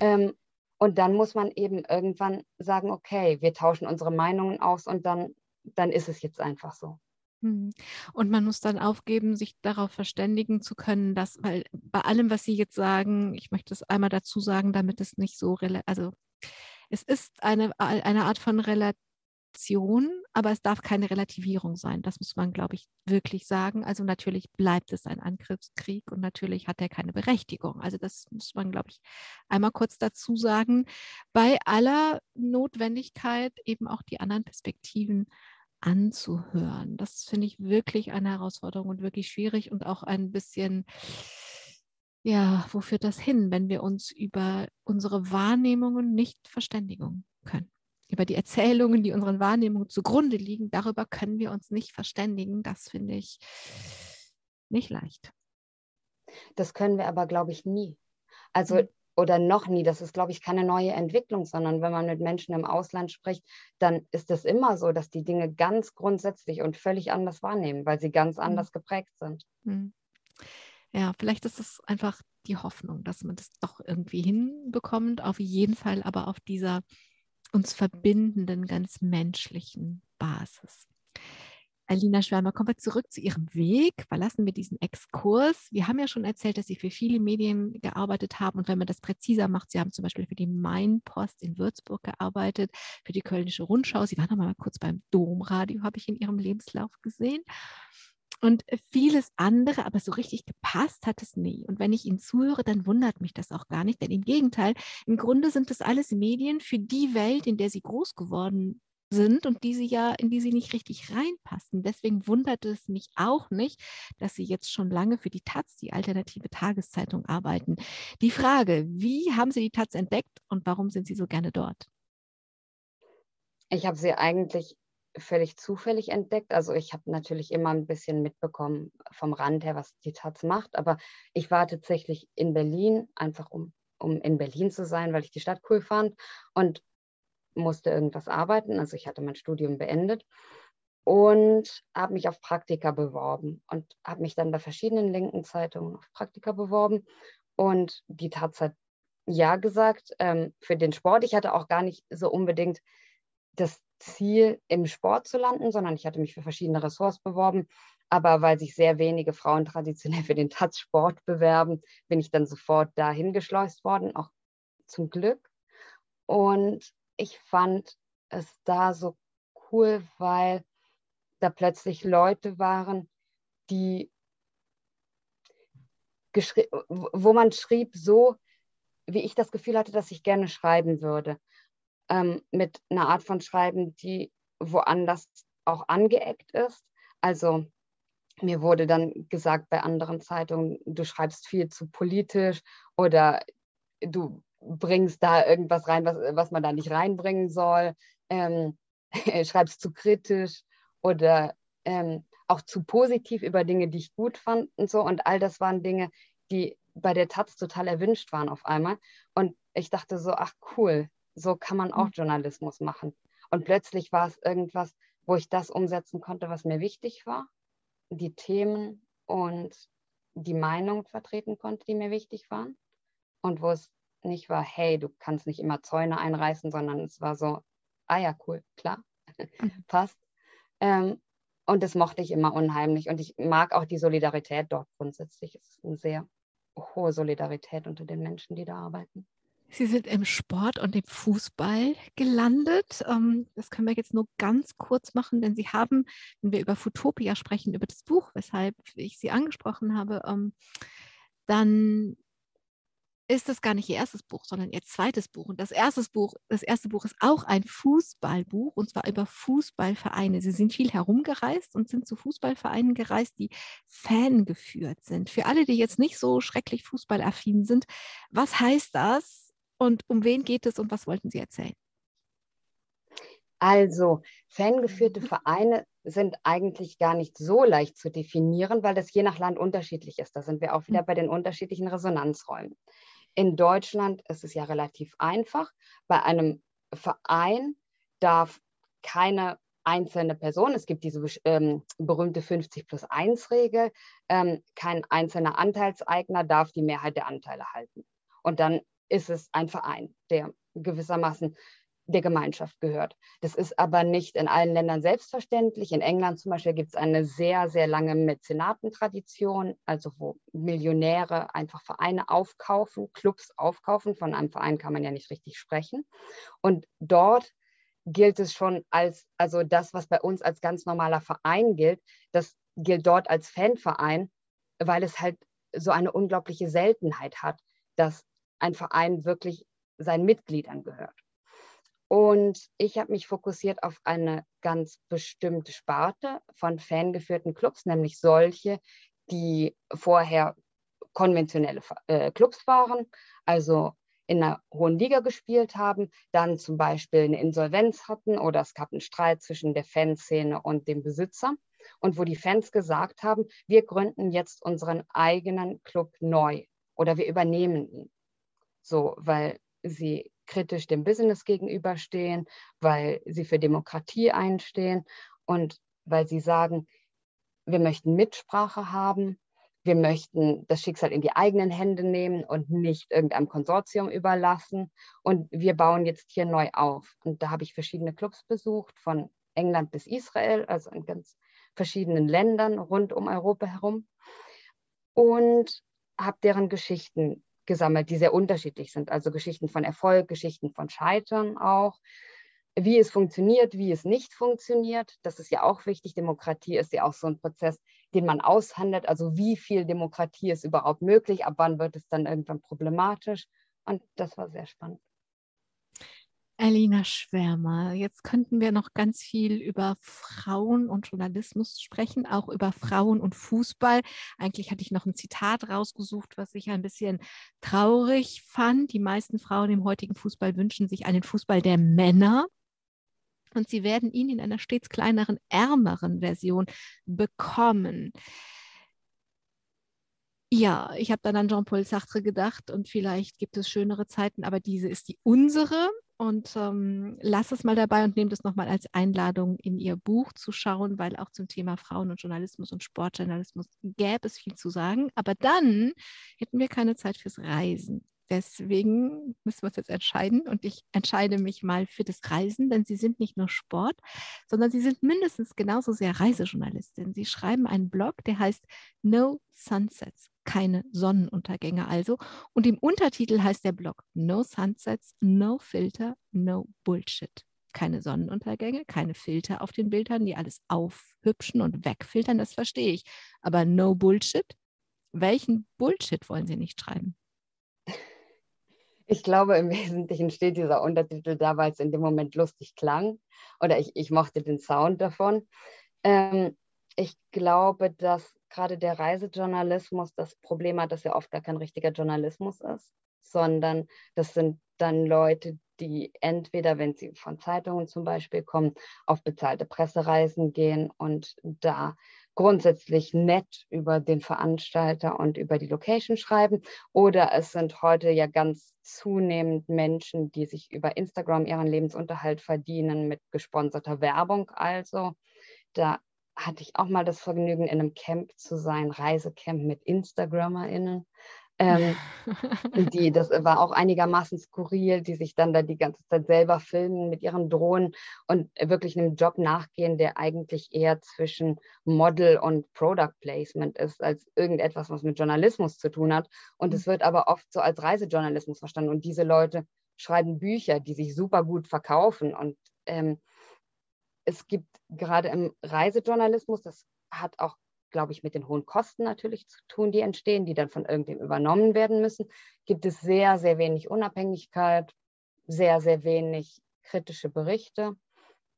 Ähm, und dann muss man eben irgendwann sagen, okay, wir tauschen unsere Meinungen aus und dann, dann ist es jetzt einfach so. Hm. Und man muss dann aufgeben, sich darauf verständigen zu können, dass, weil bei allem, was Sie jetzt sagen, ich möchte es einmal dazu sagen, damit es nicht so, also es ist eine, eine Art von Relation, aber es darf keine Relativierung sein. Das muss man, glaube ich, wirklich sagen. Also natürlich bleibt es ein Angriffskrieg und natürlich hat er keine Berechtigung. Also das muss man, glaube ich, einmal kurz dazu sagen. Bei aller Notwendigkeit eben auch die anderen Perspektiven anzuhören. Das finde ich wirklich eine Herausforderung und wirklich schwierig und auch ein bisschen, ja, wo führt das hin, wenn wir uns über unsere Wahrnehmungen nicht verständigen können? Über die Erzählungen, die unseren Wahrnehmungen zugrunde liegen, darüber können wir uns nicht verständigen. Das finde ich nicht leicht. Das können wir aber, glaube ich, nie. Also mhm oder noch nie. Das ist, glaube ich, keine neue Entwicklung, sondern wenn man mit Menschen im Ausland spricht, dann ist es immer so, dass die Dinge ganz grundsätzlich und völlig anders wahrnehmen, weil sie ganz mhm. anders geprägt sind. Mhm. Ja, vielleicht ist es einfach die Hoffnung, dass man das doch irgendwie hinbekommt, auf jeden Fall aber auf dieser uns verbindenden, ganz menschlichen Basis. Alina Schwärmer, kommen wir zurück zu Ihrem Weg. Verlassen wir diesen Exkurs. Wir haben ja schon erzählt, dass Sie für viele Medien gearbeitet haben. Und wenn man das präziser macht, Sie haben zum Beispiel für die Mainpost in Würzburg gearbeitet, für die Kölnische Rundschau. Sie waren noch mal kurz beim Domradio, habe ich in Ihrem Lebenslauf gesehen. Und vieles andere, aber so richtig gepasst hat es nie. Und wenn ich Ihnen zuhöre, dann wundert mich das auch gar nicht, denn im Gegenteil, im Grunde sind das alles Medien für die Welt, in der Sie groß geworden sind und die sie ja, in die sie nicht richtig reinpassen. Deswegen wundert es mich auch nicht, dass sie jetzt schon lange für die Taz, die alternative Tageszeitung, arbeiten. Die Frage, wie haben Sie die Taz entdeckt und warum sind Sie so gerne dort? Ich habe sie eigentlich völlig zufällig entdeckt. Also ich habe natürlich immer ein bisschen mitbekommen vom Rand her, was die Taz macht, aber ich war tatsächlich in Berlin, einfach um, um in Berlin zu sein, weil ich die Stadt cool fand und musste irgendwas arbeiten. Also ich hatte mein Studium beendet und habe mich auf Praktika beworben und habe mich dann bei verschiedenen linken Zeitungen auf Praktika beworben. Und die Taz hat ja gesagt ähm, für den Sport. Ich hatte auch gar nicht so unbedingt das Ziel, im Sport zu landen, sondern ich hatte mich für verschiedene Ressorts beworben. Aber weil sich sehr wenige Frauen traditionell für den Taz-Sport bewerben, bin ich dann sofort dahin geschleust worden, auch zum Glück. Und ich fand es da so cool, weil da plötzlich Leute waren, die wo man schrieb so, wie ich das Gefühl hatte, dass ich gerne schreiben würde. Ähm, mit einer Art von Schreiben, die woanders auch angeeckt ist. Also mir wurde dann gesagt bei anderen Zeitungen, du schreibst viel zu politisch oder du bringst da irgendwas rein, was, was man da nicht reinbringen soll, ähm, schreibst zu kritisch oder ähm, auch zu positiv über Dinge, die ich gut fand und so. Und all das waren Dinge, die bei der Taz total erwünscht waren auf einmal. Und ich dachte so, ach cool, so kann man auch mhm. Journalismus machen. Und plötzlich war es irgendwas, wo ich das umsetzen konnte, was mir wichtig war, die Themen und die Meinung vertreten konnte, die mir wichtig waren. Und wo es nicht war, hey, du kannst nicht immer Zäune einreißen, sondern es war so, ah ja, cool, klar, mhm. passt. Ähm, und das mochte ich immer unheimlich. Und ich mag auch die Solidarität dort grundsätzlich. Es ist eine sehr hohe Solidarität unter den Menschen, die da arbeiten. Sie sind im Sport und im Fußball gelandet. Ähm, das können wir jetzt nur ganz kurz machen, denn Sie haben, wenn wir über Futopia sprechen, über das Buch, weshalb ich Sie angesprochen habe, ähm, dann ist das gar nicht ihr erstes Buch, sondern ihr zweites Buch. Und das erste Buch, das erste Buch ist auch ein Fußballbuch und zwar über Fußballvereine. Sie sind viel herumgereist und sind zu Fußballvereinen gereist, die fangeführt sind. Für alle, die jetzt nicht so schrecklich fußballaffin sind, was heißt das und um wen geht es und was wollten Sie erzählen? Also, fangeführte Vereine sind eigentlich gar nicht so leicht zu definieren, weil das je nach Land unterschiedlich ist. Da sind wir auch wieder hm. bei den unterschiedlichen Resonanzräumen. In Deutschland ist es ja relativ einfach. Bei einem Verein darf keine einzelne Person, es gibt diese ähm, berühmte 50 plus 1 Regel, ähm, kein einzelner Anteilseigner darf die Mehrheit der Anteile halten. Und dann ist es ein Verein, der gewissermaßen der Gemeinschaft gehört. Das ist aber nicht in allen Ländern selbstverständlich. In England zum Beispiel gibt es eine sehr, sehr lange Mäzenatentradition, also wo Millionäre einfach Vereine aufkaufen, Clubs aufkaufen. Von einem Verein kann man ja nicht richtig sprechen. Und dort gilt es schon als, also das, was bei uns als ganz normaler Verein gilt, das gilt dort als Fanverein, weil es halt so eine unglaubliche Seltenheit hat, dass ein Verein wirklich seinen Mitgliedern gehört. Und ich habe mich fokussiert auf eine ganz bestimmte Sparte von fangeführten Clubs, nämlich solche, die vorher konventionelle äh, Clubs waren, also in einer hohen Liga gespielt haben, dann zum Beispiel eine Insolvenz hatten oder es gab einen Streit zwischen der Fanszene und dem Besitzer und wo die Fans gesagt haben, wir gründen jetzt unseren eigenen Club neu oder wir übernehmen ihn. So, weil sie kritisch dem Business gegenüberstehen, weil sie für Demokratie einstehen und weil sie sagen, wir möchten Mitsprache haben, wir möchten das Schicksal in die eigenen Hände nehmen und nicht irgendeinem Konsortium überlassen. Und wir bauen jetzt hier neu auf. Und da habe ich verschiedene Clubs besucht, von England bis Israel, also in ganz verschiedenen Ländern rund um Europa herum. Und habe deren Geschichten gesammelt, die sehr unterschiedlich sind. Also Geschichten von Erfolg, Geschichten von Scheitern auch, wie es funktioniert, wie es nicht funktioniert. Das ist ja auch wichtig. Demokratie ist ja auch so ein Prozess, den man aushandelt. Also wie viel Demokratie ist überhaupt möglich? Ab wann wird es dann irgendwann problematisch? Und das war sehr spannend. Alina Schwärmer, jetzt könnten wir noch ganz viel über Frauen und Journalismus sprechen, auch über Frauen und Fußball. Eigentlich hatte ich noch ein Zitat rausgesucht, was ich ein bisschen traurig fand. Die meisten Frauen im heutigen Fußball wünschen sich einen Fußball der Männer. Und sie werden ihn in einer stets kleineren, ärmeren Version bekommen. Ja, ich habe dann an Jean-Paul Sartre gedacht und vielleicht gibt es schönere Zeiten, aber diese ist die unsere und ähm, lass es mal dabei und nehmt es nochmal als Einladung in ihr Buch zu schauen, weil auch zum Thema Frauen und Journalismus und Sportjournalismus gäbe es viel zu sagen. Aber dann hätten wir keine Zeit fürs Reisen. Deswegen müssen wir uns jetzt entscheiden und ich entscheide mich mal für das Reisen, denn Sie sind nicht nur Sport, sondern Sie sind mindestens genauso sehr Reisejournalistin. Sie schreiben einen Blog, der heißt No Sunsets keine Sonnenuntergänge also. Und im Untertitel heißt der Blog No Sunsets, No Filter, No Bullshit. Keine Sonnenuntergänge, keine Filter auf den Bildern, die alles aufhübschen und wegfiltern, das verstehe ich. Aber No Bullshit? Welchen Bullshit wollen Sie nicht schreiben? Ich glaube, im Wesentlichen steht dieser Untertitel da, weil es in dem Moment lustig klang oder ich, ich mochte den Sound davon. Ähm, ich glaube, dass gerade der Reisejournalismus das Problem hat, dass er oft gar kein richtiger Journalismus ist, sondern das sind dann Leute, die entweder, wenn sie von Zeitungen zum Beispiel kommen, auf bezahlte Pressereisen gehen und da grundsätzlich nett über den Veranstalter und über die Location schreiben. Oder es sind heute ja ganz zunehmend Menschen, die sich über Instagram ihren Lebensunterhalt verdienen mit gesponserter Werbung. Also da hatte ich auch mal das Vergnügen, in einem Camp zu sein, Reisecamp mit InstagrammerInnen. Ähm, die, das war auch einigermaßen skurril, die sich dann da die ganze Zeit selber filmen mit ihren Drohnen und wirklich einem Job nachgehen, der eigentlich eher zwischen Model und Product Placement ist, als irgendetwas, was mit Journalismus zu tun hat. Und es wird aber oft so als Reisejournalismus verstanden. Und diese Leute schreiben Bücher, die sich super gut verkaufen. Und ähm, es gibt gerade im Reisejournalismus, das hat auch, glaube ich, mit den hohen Kosten natürlich zu tun, die entstehen, die dann von irgendwem übernommen werden müssen, gibt es sehr, sehr wenig Unabhängigkeit, sehr, sehr wenig kritische Berichte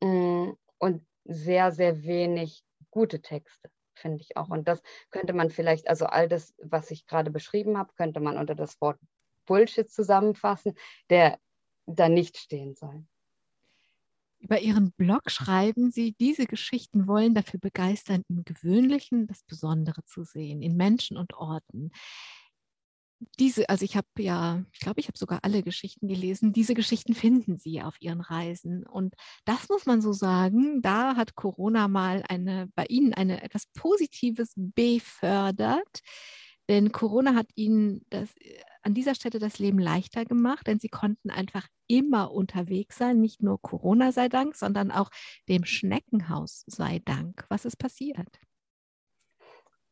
mm, und sehr, sehr wenig gute Texte, finde ich auch. Und das könnte man vielleicht, also all das, was ich gerade beschrieben habe, könnte man unter das Wort Bullshit zusammenfassen, der da nicht stehen soll. Über Ihren Blog schreiben Sie, diese Geschichten wollen dafür begeistern, im Gewöhnlichen das Besondere zu sehen, in Menschen und Orten. Diese, also ich habe ja, ich glaube, ich habe sogar alle Geschichten gelesen. Diese Geschichten finden Sie auf Ihren Reisen. Und das muss man so sagen, da hat Corona mal eine, bei Ihnen eine etwas Positives befördert. Denn Corona hat Ihnen das an dieser Stelle das Leben leichter gemacht, denn sie konnten einfach immer unterwegs sein, nicht nur Corona sei Dank, sondern auch dem Schneckenhaus sei Dank. Was ist passiert?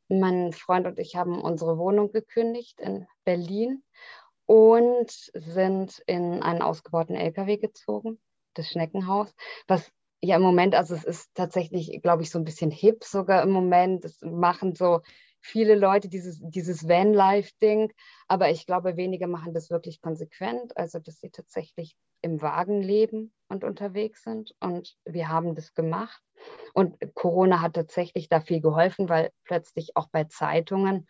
Mein Freund und ich haben unsere Wohnung gekündigt in Berlin und sind in einen ausgebauten LKW gezogen, das Schneckenhaus, was ja im Moment, also es ist tatsächlich, glaube ich, so ein bisschen hip sogar im Moment. Das machen so viele Leute dieses, dieses Van-Life-Ding, aber ich glaube, wenige machen das wirklich konsequent, also dass sie tatsächlich im Wagen leben und unterwegs sind. Und wir haben das gemacht. Und Corona hat tatsächlich da viel geholfen, weil plötzlich auch bei Zeitungen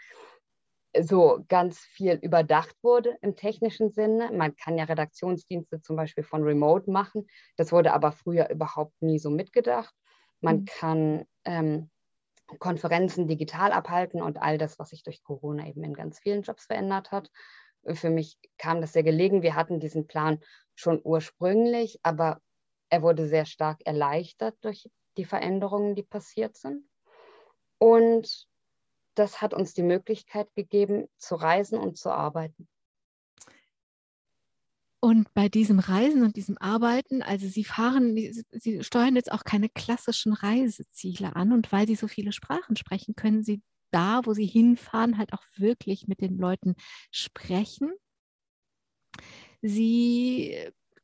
so ganz viel überdacht wurde im technischen Sinne. Man kann ja Redaktionsdienste zum Beispiel von Remote machen. Das wurde aber früher überhaupt nie so mitgedacht. Man mhm. kann ähm, Konferenzen digital abhalten und all das, was sich durch Corona eben in ganz vielen Jobs verändert hat. Für mich kam das sehr gelegen. Wir hatten diesen Plan schon ursprünglich, aber er wurde sehr stark erleichtert durch die Veränderungen, die passiert sind. Und das hat uns die Möglichkeit gegeben, zu reisen und zu arbeiten. Und bei diesem Reisen und diesem Arbeiten, also Sie fahren, Sie steuern jetzt auch keine klassischen Reiseziele an. Und weil Sie so viele Sprachen sprechen, können Sie da, wo Sie hinfahren, halt auch wirklich mit den Leuten sprechen. Sie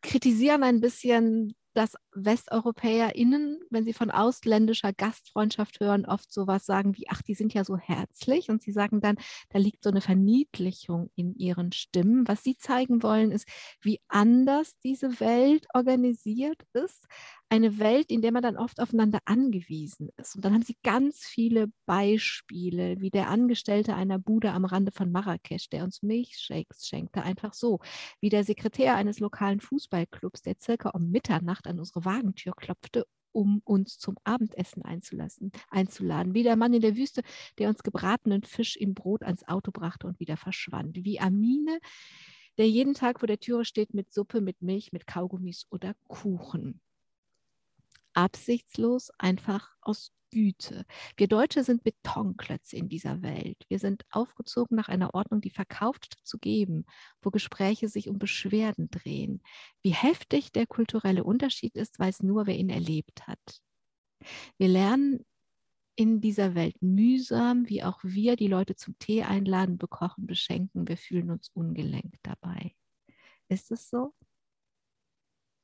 kritisieren ein bisschen dass WesteuropäerInnen, wenn sie von ausländischer Gastfreundschaft hören, oft sowas sagen wie, ach, die sind ja so herzlich. Und sie sagen dann, da liegt so eine Verniedlichung in ihren Stimmen. Was sie zeigen wollen, ist, wie anders diese Welt organisiert ist. Eine Welt, in der man dann oft aufeinander angewiesen ist. Und dann haben sie ganz viele Beispiele, wie der Angestellte einer Bude am Rande von Marrakesch, der uns Milchshakes schenkte, einfach so. Wie der Sekretär eines lokalen Fußballclubs, der circa um Mitternacht Nacht an unsere Wagentür klopfte, um uns zum Abendessen einzulassen, einzuladen. Wie der Mann in der Wüste, der uns gebratenen Fisch im Brot ans Auto brachte und wieder verschwand. Wie Amine, der jeden Tag vor der Türe steht mit Suppe, mit Milch, mit Kaugummis oder Kuchen. Absichtslos, einfach aus Güte. Wir Deutsche sind Betonklötze in dieser Welt. Wir sind aufgezogen nach einer Ordnung, die verkauft zu geben, wo Gespräche sich um Beschwerden drehen. Wie heftig der kulturelle Unterschied ist, weiß nur, wer ihn erlebt hat. Wir lernen in dieser Welt mühsam, wie auch wir die Leute zum Tee einladen, bekochen, beschenken. Wir fühlen uns ungelenkt dabei. Ist es so?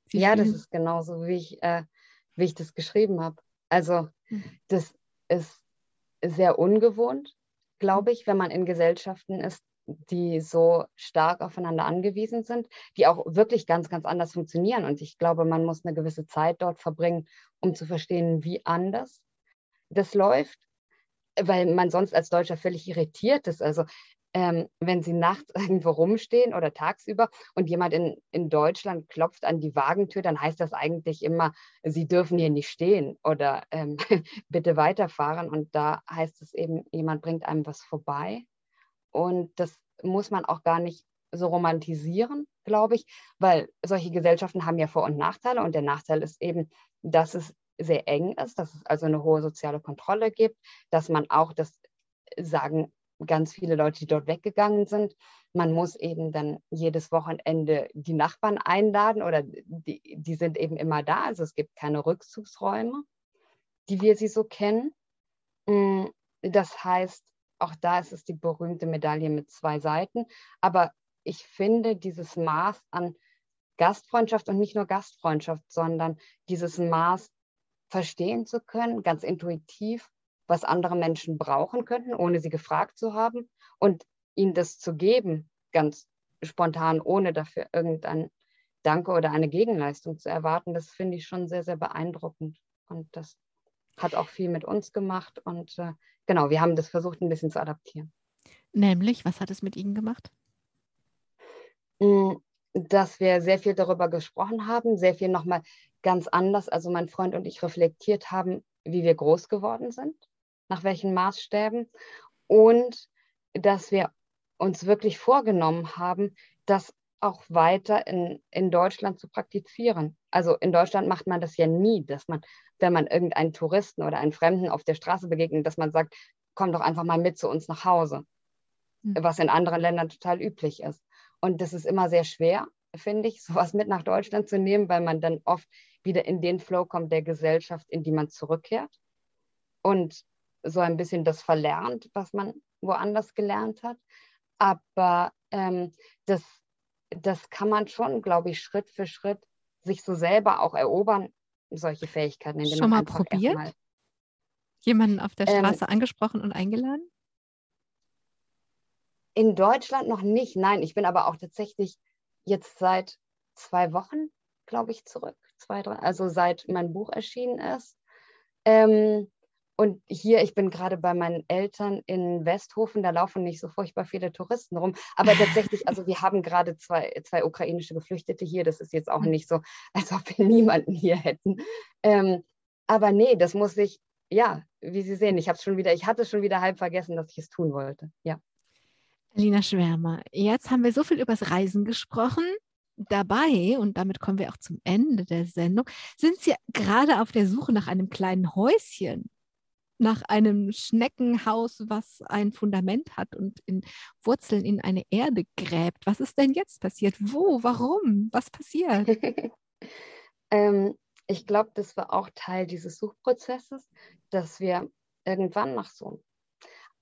Sie ja, das ist genauso, wie ich, äh, wie ich das geschrieben habe. Also das ist sehr ungewohnt, glaube ich, wenn man in Gesellschaften ist, die so stark aufeinander angewiesen sind, die auch wirklich ganz, ganz anders funktionieren. Und ich glaube, man muss eine gewisse Zeit dort verbringen, um zu verstehen, wie anders das läuft, weil man sonst als Deutscher völlig irritiert ist. Also ähm, wenn sie nachts irgendwo rumstehen oder tagsüber und jemand in, in Deutschland klopft an die Wagentür, dann heißt das eigentlich immer, sie dürfen hier nicht stehen oder ähm, bitte weiterfahren. Und da heißt es eben, jemand bringt einem was vorbei. Und das muss man auch gar nicht so romantisieren, glaube ich, weil solche Gesellschaften haben ja Vor- und Nachteile. Und der Nachteil ist eben, dass es sehr eng ist, dass es also eine hohe soziale Kontrolle gibt, dass man auch das sagen ganz viele Leute, die dort weggegangen sind. Man muss eben dann jedes Wochenende die Nachbarn einladen oder die, die sind eben immer da. Also es gibt keine Rückzugsräume, die wir sie so kennen. Mm, das heißt, auch da ist es die berühmte Medaille mit zwei Seiten. Aber ich finde dieses Maß an Gastfreundschaft und nicht nur Gastfreundschaft, sondern dieses Maß verstehen zu können, ganz intuitiv was andere Menschen brauchen könnten, ohne sie gefragt zu haben und ihnen das zu geben, ganz spontan, ohne dafür irgendein Danke oder eine Gegenleistung zu erwarten, das finde ich schon sehr, sehr beeindruckend. Und das hat auch viel mit uns gemacht. Und äh, genau, wir haben das versucht, ein bisschen zu adaptieren. Nämlich, was hat es mit Ihnen gemacht? Mm, dass wir sehr viel darüber gesprochen haben, sehr viel nochmal ganz anders, also mein Freund und ich reflektiert haben, wie wir groß geworden sind nach welchen Maßstäben und dass wir uns wirklich vorgenommen haben, das auch weiter in, in Deutschland zu praktizieren. Also in Deutschland macht man das ja nie, dass man, wenn man irgendeinen Touristen oder einen Fremden auf der Straße begegnet, dass man sagt, komm doch einfach mal mit zu uns nach Hause. hm. was in anderen Ländern total üblich ist. Und das ist immer sehr schwer, finde ich, sowas mit nach Deutschland zu nehmen, weil man dann oft wieder in den Flow kommt der Gesellschaft, in die man zurückkehrt und so ein bisschen das verlernt, was man woanders gelernt hat. Aber ähm, das, das kann man schon, glaube ich, Schritt für Schritt sich so selber auch erobern, solche Fähigkeiten. Schon mal probiert? Mal Jemanden auf der ähm, Straße ähm, angesprochen und eingeladen? In Deutschland noch nicht, nein. Ich bin aber auch tatsächlich jetzt seit zwei Wochen, glaube ich, zurück. Zwei, drei, also seit mein Buch erschienen ist. Ähm, und hier, ich bin gerade bei meinen Eltern in Westhofen, da laufen nicht so furchtbar viele Touristen rum. Aber tatsächlich, also wir haben gerade zwei, zwei ukrainische Geflüchtete hier. Das ist jetzt auch nicht so, als ob wir niemanden hier hätten. Ähm, aber nee, das muss ich, ja, wie Sie sehen, ich habe schon wieder, ich hatte schon wieder halb vergessen, dass ich es tun wollte. Ja. Alina Schwärmer, jetzt haben wir so viel übers Reisen gesprochen. Dabei, und damit kommen wir auch zum Ende der Sendung, sind Sie gerade auf der Suche nach einem kleinen Häuschen, nach einem Schneckenhaus, was ein Fundament hat und in Wurzeln in eine Erde gräbt. Was ist denn jetzt passiert? Wo? Warum? Was passiert? ähm, ich glaube, das war auch Teil dieses Suchprozesses, dass wir irgendwann nach so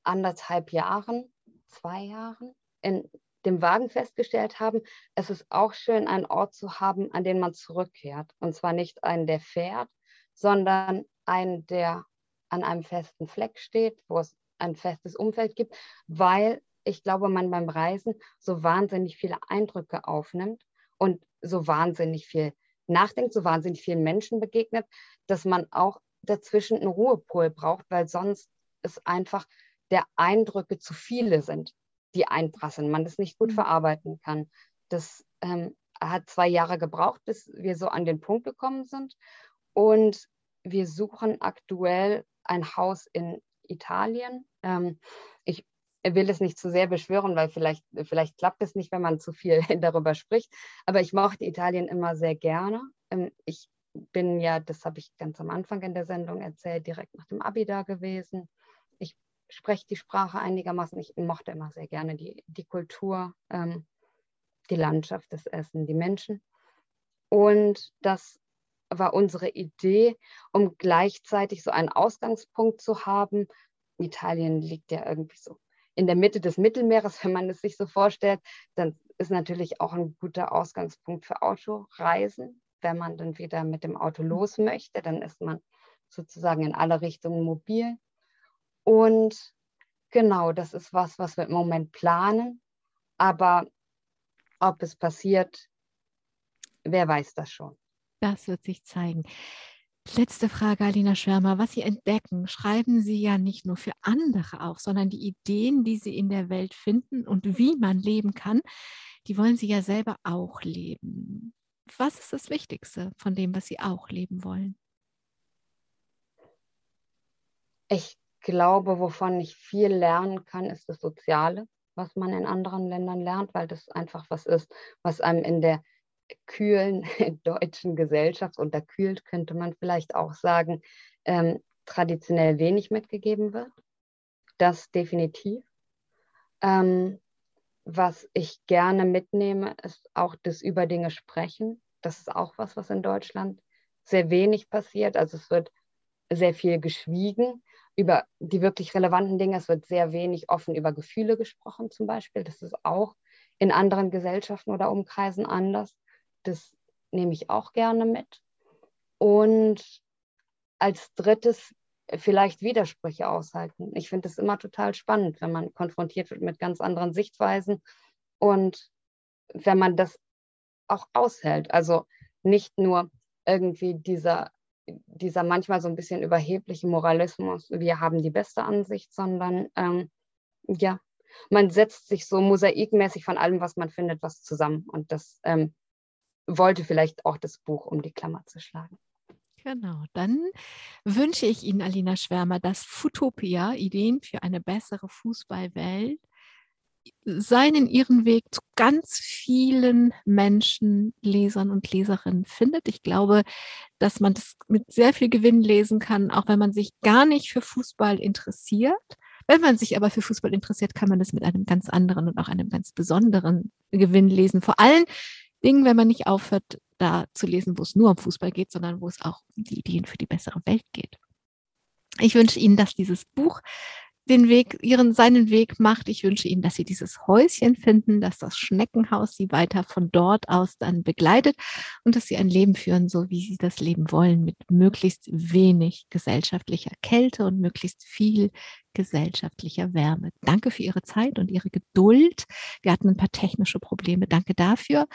anderthalb Jahren zwei Jahren in dem Wagen festgestellt haben, es ist auch schön, einen Ort zu haben, an den man zurückkehrt. Und zwar nicht einen, der fährt, sondern einen, der an einem festen Fleck steht, wo es ein festes Umfeld gibt, weil ich glaube, man beim Reisen so wahnsinnig viele Eindrücke aufnimmt und so wahnsinnig viel nachdenkt, so wahnsinnig vielen Menschen begegnet, dass man auch dazwischen einen Ruhepol braucht, weil sonst ist einfach der Eindrücke zu viele sind, die einprasseln, man das nicht gut mhm. verarbeiten kann. Das ähm, hat zwei Jahre gebraucht, bis wir so an den Punkt gekommen sind. Und wir suchen aktuell ein Haus in Italien. Ähm, ich will es nicht zu sehr beschwören, weil vielleicht, vielleicht klappt es nicht, wenn man zu viel darüber spricht. Aber ich mochte Italien immer sehr gerne. Ähm, ich bin ja, das habe ich ganz am Anfang in der Sendung erzählt, direkt nach dem Abi da gewesen spreche die Sprache einigermaßen. Ich mochte immer sehr gerne die, die Kultur, ähm, die Landschaft, das Essen, die Menschen. Und das war unsere Idee, um gleichzeitig so einen Ausgangspunkt zu haben. Italien liegt ja irgendwie so in der Mitte des Mittelmeeres, wenn man es sich so vorstellt. Dann ist natürlich auch ein guter Ausgangspunkt für Autoreisen. Wenn man dann wieder mit dem Auto los möchte, dann ist man sozusagen in alle Richtungen mobil. Und genau, das ist was, was wir im Moment planen. Aber ob es passiert, wer weiß das schon. Das wird sich zeigen. Letzte Frage, Alina Schwärmer. Was Sie entdecken, schreiben Sie ja nicht nur für andere auf, sondern die Ideen, die Sie in der Welt finden und wie man leben kann, die wollen Sie ja selber auch leben. Was ist das Wichtigste von dem, was Sie auch leben wollen? Ich glaube, wovon ich viel lernen kann, ist das Soziale, was man in anderen Ländern lernt, weil das einfach was ist, was einem in der kühlen deutschen Gesellschaft, unterkühlt könnte man vielleicht auch sagen, ähm, traditionell wenig mitgegeben wird. Das definitiv. Ähm, was ich gerne mitnehme, ist auch das Über Dinge sprechen. Das ist auch was, was in Deutschland sehr wenig passiert. Also es wird sehr viel geschwiegen über die wirklich relevanten Dinge. Es wird sehr wenig offen über Gefühle gesprochen zum Beispiel. Das ist auch in anderen Gesellschaften oder Umkreisen anders. Das nehme ich auch gerne mit. Und als drittes vielleicht Widersprüche aushalten. Ich finde es immer total spannend, wenn man konfrontiert wird mit ganz anderen Sichtweisen und wenn man das auch aushält. Also nicht nur irgendwie dieser dieser manchmal so ein bisschen überhebliche Moralismus, wir haben die beste Ansicht, sondern ähm, ja, man setzt sich so mosaikmäßig von allem, was man findet, was zusammen. Und das ähm, wollte vielleicht auch das Buch um die Klammer zu schlagen. Genau, dann wünsche ich Ihnen, Alina Schwärmer, dass Futopia, Ideen für eine bessere Fußballwelt, seinen ihren Weg zu ganz vielen Menschen, Lesern und Leserinnen findet. Ich glaube, dass man das mit sehr viel Gewinn lesen kann, auch wenn man sich gar nicht für Fußball interessiert. Wenn man sich aber für Fußball interessiert, kann man das mit einem ganz anderen und auch einem ganz besonderen Gewinn lesen. Vor allen Dingen, wenn man nicht aufhört, da zu lesen, wo es nur um Fußball geht, sondern wo es auch um die Ideen für die bessere Welt geht. Ich wünsche Ihnen, dass dieses Buch den Weg, ihren, seinen Weg macht. Ich wünsche Ihnen, dass Sie dieses Häuschen finden, dass das Schneckenhaus Sie weiter von dort aus dann begleitet und dass Sie ein Leben führen, so wie Sie das Leben wollen, mit möglichst wenig gesellschaftlicher Kälte und möglichst viel gesellschaftlicher Wärme. Danke für Ihre Zeit und Ihre Geduld. Wir hatten ein paar technische Probleme. Danke dafür.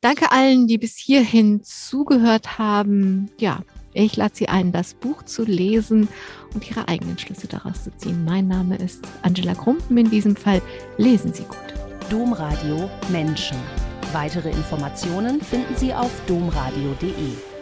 Danke allen, die bis hierhin zugehört haben. Ja, ich lade Sie ein, das Buch zu lesen und Ihre eigenen Schlüsse daraus zu ziehen. Mein Name ist Angela Krumpen. In diesem Fall lesen Sie gut. Domradio Menschen. Weitere Informationen finden Sie auf domradio.de.